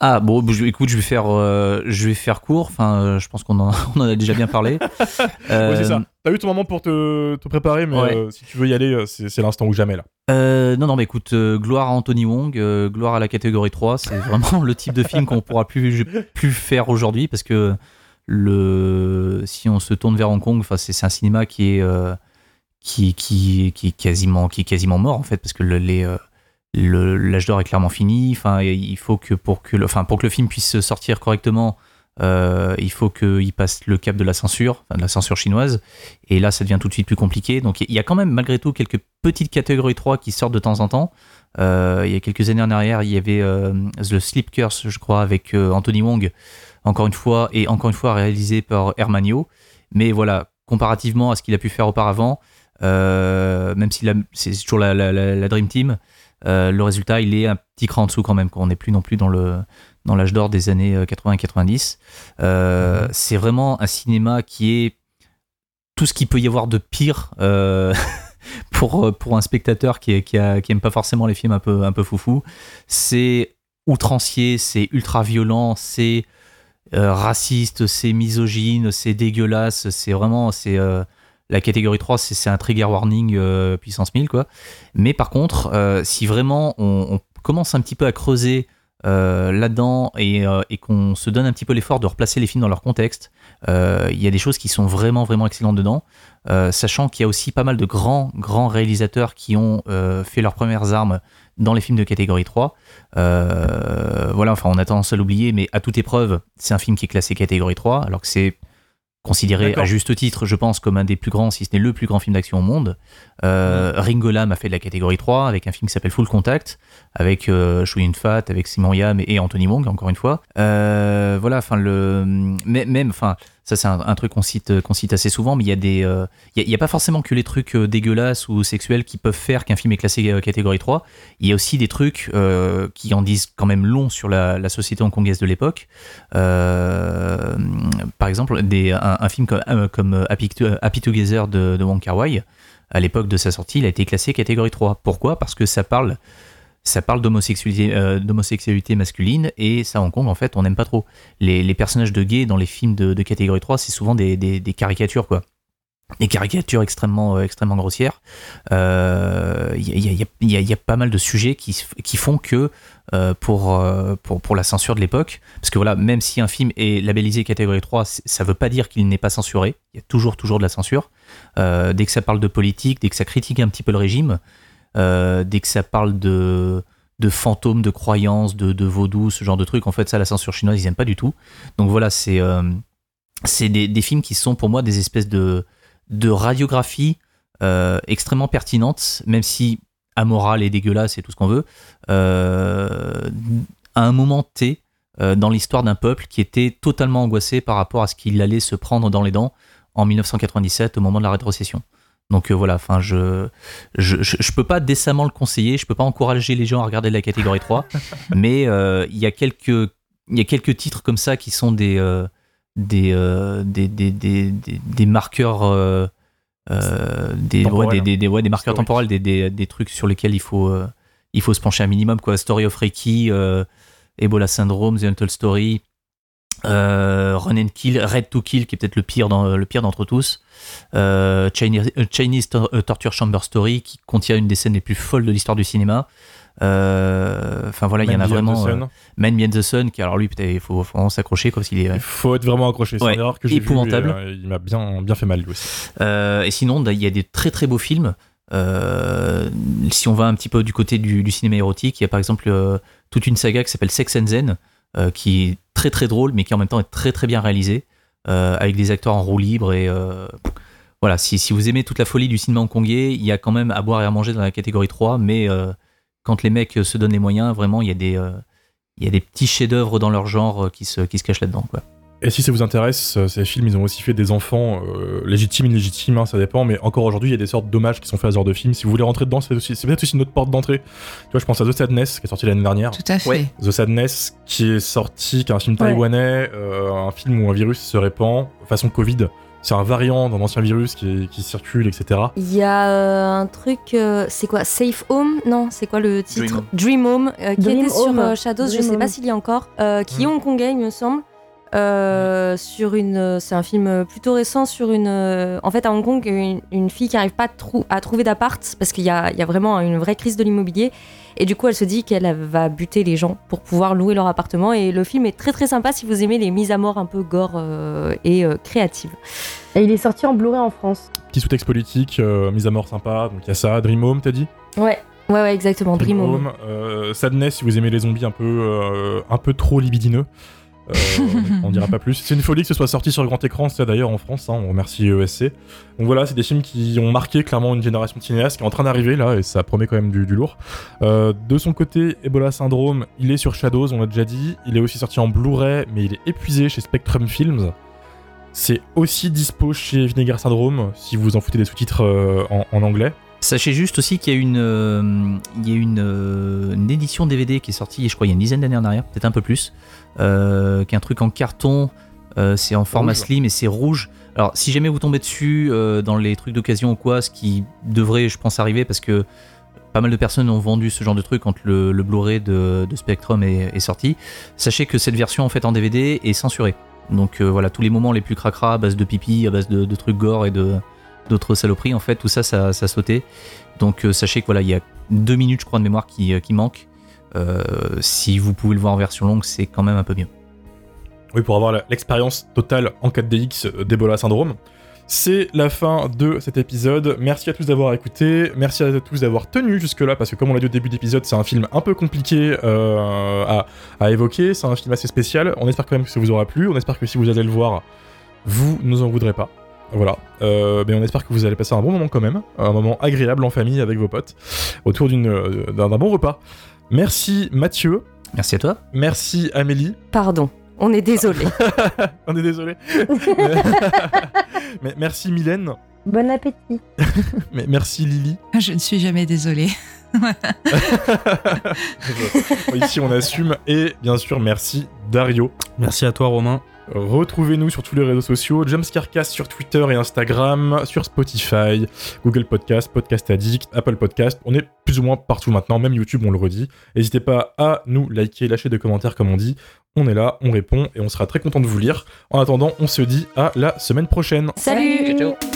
Ah bon, je- écoute, je vais faire, euh, je vais faire court. Enfin, euh, je pense qu'on en, on en a déjà bien parlé. Euh, Ouais, c'est ça. T'as eu ton moment pour te, te préparer, mais Ouais. euh, si tu veux y aller, euh, c'est l'instant ou jamais là. Euh, non, non, mais écoute, euh, gloire à Anthony Wong, euh, gloire à la catégorie 3. C'est vraiment le type de film qu'on pourra plus, plus faire aujourd'hui parce que le, si on se tourne vers Hong Kong, c'est c'est un cinéma qui est, euh, qui, qui, qui, est quasiment, qui est quasiment mort, en fait, parce que le, euh, l'âge d'or est clairement fini. Enfin, il faut que pour que le, enfin, pour que le film puisse sortir correctement, euh, il faut qu'il passe le cap de la censure, de la censure chinoise. Et là, ça devient tout de suite plus compliqué. Donc, il y a quand même, malgré tout, quelques petites catégories 3 qui sortent de temps en temps. Euh, il y a quelques années en arrière, il y avait euh, The Sleep Curse, je crois, avec Anthony Wong, encore une fois, et encore une fois réalisé par Hermanio. Mais voilà, comparativement à ce qu'il a pu faire auparavant, même si c'est toujours la, la- la- la Dream Team, euh, le résultat, il est un petit cran en dessous quand même. quoi. On n'est plus non plus dans le dans l'âge d'or des années euh, 80 et 90. Euh, C'est vraiment un cinéma qui est tout ce qu'il peut y avoir de pire euh, pour, euh, pour un spectateur qui, qui, a- qui aime pas forcément les films un peu, un peu foufou. C'est outrancier, c'est ultra violent, c'est euh, raciste, c'est misogyne, c'est dégueulasse, c'est vraiment c'est euh, la catégorie 3, c'est un trigger warning euh, puissance 1000 quoi. Mais par contre, euh, si vraiment on, commence un petit peu à creuser euh, là-dedans et, qu'on se donne un petit peu l'effort de replacer les films dans leur contexte, il y a des choses qui sont vraiment vraiment excellentes dedans, sachant qu'il y a aussi pas mal de grands grands réalisateurs qui ont fait leurs premières armes dans les films de catégorie 3. Euh, voilà, enfin on a tendance à l'oublier, mais à toute épreuve, c'est un film qui est classé catégorie 3, alors que c'est considéré à juste titre, je pense, comme un des plus grands, si ce n'est le plus grand film d'action au monde. Euh, Ringo Lam a fait de la catégorie 3 avec un film qui s'appelle Full Contact, avec euh, Chou Yun-fat, avec Simon Yam et, Anthony Wong, encore une fois. Euh, voilà, enfin, le, même, ça c'est un, truc qu'on cite, assez souvent, mais il y a des, euh, il a- pas forcément que les trucs euh, dégueulasses ou sexuels qui peuvent faire qu'un film est classé catégorie 3. Il y a aussi des trucs qui en disent quand même long sur la, la société hongkongaise de l'époque. Par exemple, un, film comme, Happy Together de, de Wong Kar Wai, à l'époque de sa sortie, il a été classé catégorie 3. Pourquoi? Parce que ça parle, ça parle d'homosexualité, euh, masculine et ça, à Hong Kong, en fait, on n'aime pas trop. Les, personnages de gays dans les films de, catégorie 3, c'est souvent des caricatures, quoi. Des caricatures extrêmement, euh, extrêmement grossières. Euh, Il y, a- il y y il y a pas mal de sujets qui, qui font que euh, pour, euh, pour, pour la censure de l'époque, parce que voilà, même si un film est labellisé catégorie 3, c- ça veut pas dire qu'il n'est pas censuré. Il y a toujours, toujours de la censure. Euh, dès que ça parle de politique, dès que ça critique un petit peu le régime, euh, dès que ça parle de, de fantômes, de croyances, de, de vaudou, ce genre de trucs, en fait, ça, la censure chinoise, ils aiment pas du tout. Donc voilà, c'est euh, c'est des films qui sont pour moi des espèces de, de radiographie euh, extrêmement pertinentes, même si amoral et dégueulasse et tout ce qu'on veut, euh, à un moment T euh, dans l'histoire d'un peuple qui était totalement angoissé par rapport à ce qu'il allait se prendre dans les dents en 1997 au moment de la rétrocession. Donc voilà, enfin je, je je peux pas décemment le conseiller, je peux pas encourager les gens à regarder la catégorie 3, mais il y a quelques il y a quelques titres comme ça qui sont des des, euh, des, des, des, des- des marqueurs euh, euh, des, ouais, Temporels. des, des, des- ouais, des marqueurs temporels, des, des, des trucs sur lesquels il faut, il faut se pencher un minimum. Quoi. Story of Reiki, Ebola Syndrome, The Untold Story, Run and Kill, Red to Kill, qui est peut-être le pire, dans, le pire d'entre tous, Chinese, Chinese Tor- Torture Chamber Story, qui contient une des scènes les plus folles de l'histoire du cinéma. Euh, Enfin voilà, il y en a vraiment. euh. Man Behind the Sun, qui alors lui, peut-être, il faut, faut vraiment s'accrocher, parce qu'il est. Il faut être vraiment accroché. C'est Ouais, une erreur que j'ai vue épouvantable. euh, il m'a bien, bien fait mal lui aussi. Et sinon, il y a des très très beaux films. Euh, si on va un petit peu du côté du, du cinéma érotique, il y a par exemple euh, toute une saga qui s'appelle Sex and Zen, euh, qui est très très drôle, mais qui en même temps est très très bien réalisée, avec des acteurs en roue libre. Et voilà, si, si vous aimez toute la folie du cinéma hongkongais, il y a quand même à boire et à manger dans la catégorie 3, mais quand les mecs se donnent les moyens, vraiment, il y a des, euh, il y a des petits chefs-d'œuvre dans leur genre euh, qui se, qui se cachent là-dedans. Quoi. Et si ça vous intéresse, euh, ces films, ils ont aussi fait des enfants euh, légitimes, illégitimes, hein, ça dépend, mais encore aujourd'hui, il y a des sortes d'hommages qui sont faits à ce genre de films. Si vous voulez rentrer dedans, c'est aussi- c'est peut-être aussi une autre porte d'entrée. Tu vois, je pense à The Sadness, qui est sorti l'année dernière. Tout à fait. Ouais. The Sadness, qui est sorti, qui est un film Ouais. taïwanais, euh, un film où un virus se répand, façon Covid. C'est un variant d'un ancien virus qui, qui circule, etc. Il y a euh, un truc, euh, c'est quoi Safe Home? Non, c'est quoi le titre? Dream Home. Dream Home, euh, qui Dream était sur Home. euh, Shadows, je Dream sais pas s'il y a encore, euh, qui est Mm. hongkongais, il me semble. Euh, sur une. C'est un film plutôt récent sur une. En fait, à Hong Kong, une, une fille qui n'arrive pas à, trou- à trouver d'appart parce qu'il y a, il y a vraiment une vraie crise de l'immobilier. Et du coup, elle se dit qu'elle va buter les gens pour pouvoir louer leur appartement. Et le film est très très sympa si vous aimez les mises à mort un peu gore euh, et euh, créatives. Et il est sorti en Blu-ray en France. Petit sous-texte politique, euh, mise à mort sympa, donc il y a ça. Dream Home, t'as dit? Ouais, ouais, ouais, exactement. Dream Home. euh, Sadness, si vous aimez les zombies un peu, euh, un peu trop libidineux. Euh, on dira pas plus. C'est une folie que ce soit sorti sur grand écran, c'est d'ailleurs en France, hein, on remercie ESC. Donc voilà, c'est des films qui ont marqué clairement une génération de cinéastes qui est en train d'arriver là, et ça promet quand même du, lourd. Euh, de son côté, Ebola Syndrome, il est sur Shadows, on l'a déjà dit. Il est aussi sorti en Blu-ray, mais il est épuisé chez Spectrum Films. C'est aussi dispo chez Vinegar Syndrome, si vous en foutez des sous-titres euh, en, anglais. Sachez juste aussi qu'il y a une, une édition DVD qui est sortie, je crois, il y a une dizaine d'années en arrière, peut-être un peu plus, euh, qui est un truc en carton, euh, c'est en format Rouge. slim et c'est rouge. Alors, si jamais vous tombez dessus euh, dans les trucs d'occasion ou quoi, ce qui devrait, je pense, arriver parce que pas mal de personnes ont vendu ce genre de truc quand le, le Blu-ray de, de Spectrum est, est sorti, sachez que cette version en fait en DVD est censurée. Donc euh, voilà, tous les moments les plus cracra à base de pipi, à base de, de trucs gore et de d'autres saloperies, en fait, tout ça, ça, ça a sauté. Donc euh, sachez que voilà, il y a deux minutes, je crois, de mémoire qui, euh, qui manquent. Euh, si vous pouvez le voir en version longue, c'est quand même un peu mieux. Oui, pour avoir l'expérience totale en 4DX euh, d'Ebola Syndrome. C'est la fin de cet épisode. Merci à tous d'avoir écouté. Merci à tous d'avoir tenu jusque-là, parce que comme on l'a dit au début d'épisode, c'est un film un peu compliqué euh, à, évoquer. C'est un film assez spécial. On espère quand même que ça vous aura plu. On espère que si vous allez le voir, vous nous en voudrez pas. Voilà. Mais on espère que vous allez passer un bon moment quand même. Un moment agréable en famille avec vos potes, autour d'un bon repas. Merci Mathieu. Merci à toi. Merci Amélie. Pardon, on est désolé. On est désolé. Mais merci Mylène. Bon appétit. Mais merci Lily. Je ne suis jamais désolée. Ici on assume. Et bien sûr merci Dario. Merci à toi, Romain. Retrouvez-nous sur tous les réseaux sociaux, Jumpscarecast sur Twitter et Instagram, sur Spotify, Google Podcast, Podcast Addict, Apple Podcast. On est plus ou moins partout maintenant, même YouTube on le redit. N'hésitez pas à nous liker, lâcher des commentaires comme on dit. On est là, on répond et on sera très content de vous lire. En attendant, on se dit à la semaine prochaine. Salut Ciao, ciao.